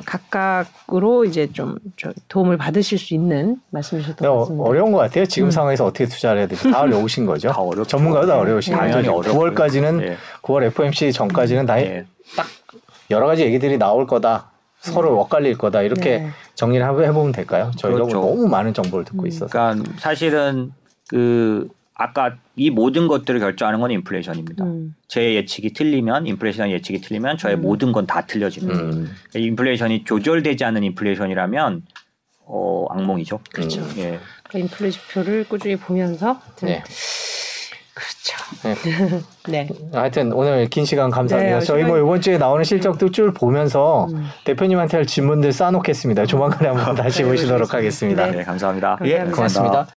각각으로 이제 좀, 좀 도움을 받으실 수 있는 말씀해 주셨던 네, 것 어, 같습니다. 어려운 것 같아요. 지금 음. 상황에서 어떻게 투자를 해야 될지 다 어려우신 거죠. 다 어렵죠. 전문가도 다 어려우신 거죠. 당연히 어렵고요. 9월까지는 예. 9월 FOMC 전까지는 다 예. 여러 가지 얘기들이 나올 거다. 서로 엇갈릴 거다. 이렇게 네. 정리를 해- 해보면 될까요? 저희가 그렇죠. 너무 많은 정보를 듣고 음. 있어서. 그러니까 사실은 그 아까 이 모든 것들을 결정하는 건 인플레이션입니다. 음. 제 예측이 틀리면 인플레이션 예측이 틀리면 저의 음. 모든 건 다 틀려지는. 음. 인플레이션이 조절되지 않는 인플레이션이라면 어 악몽이죠. 그렇죠. 음. 예. 그 인플레 지표를 꾸준히 보면서 네. 그렇죠. 네. 하여튼 오늘 긴 시간 감사합니다. 네, 저희 뭐 시간이- 이번 주에 나오는 실적도 쭉 보면서 음. 대표님한테 할 질문들 쌓아놓겠습니다. 조만간에 한번 다시 네, 오시도록 하겠습니다. 네. 네, 감사합니다. 감사합니다. 고맙습니다.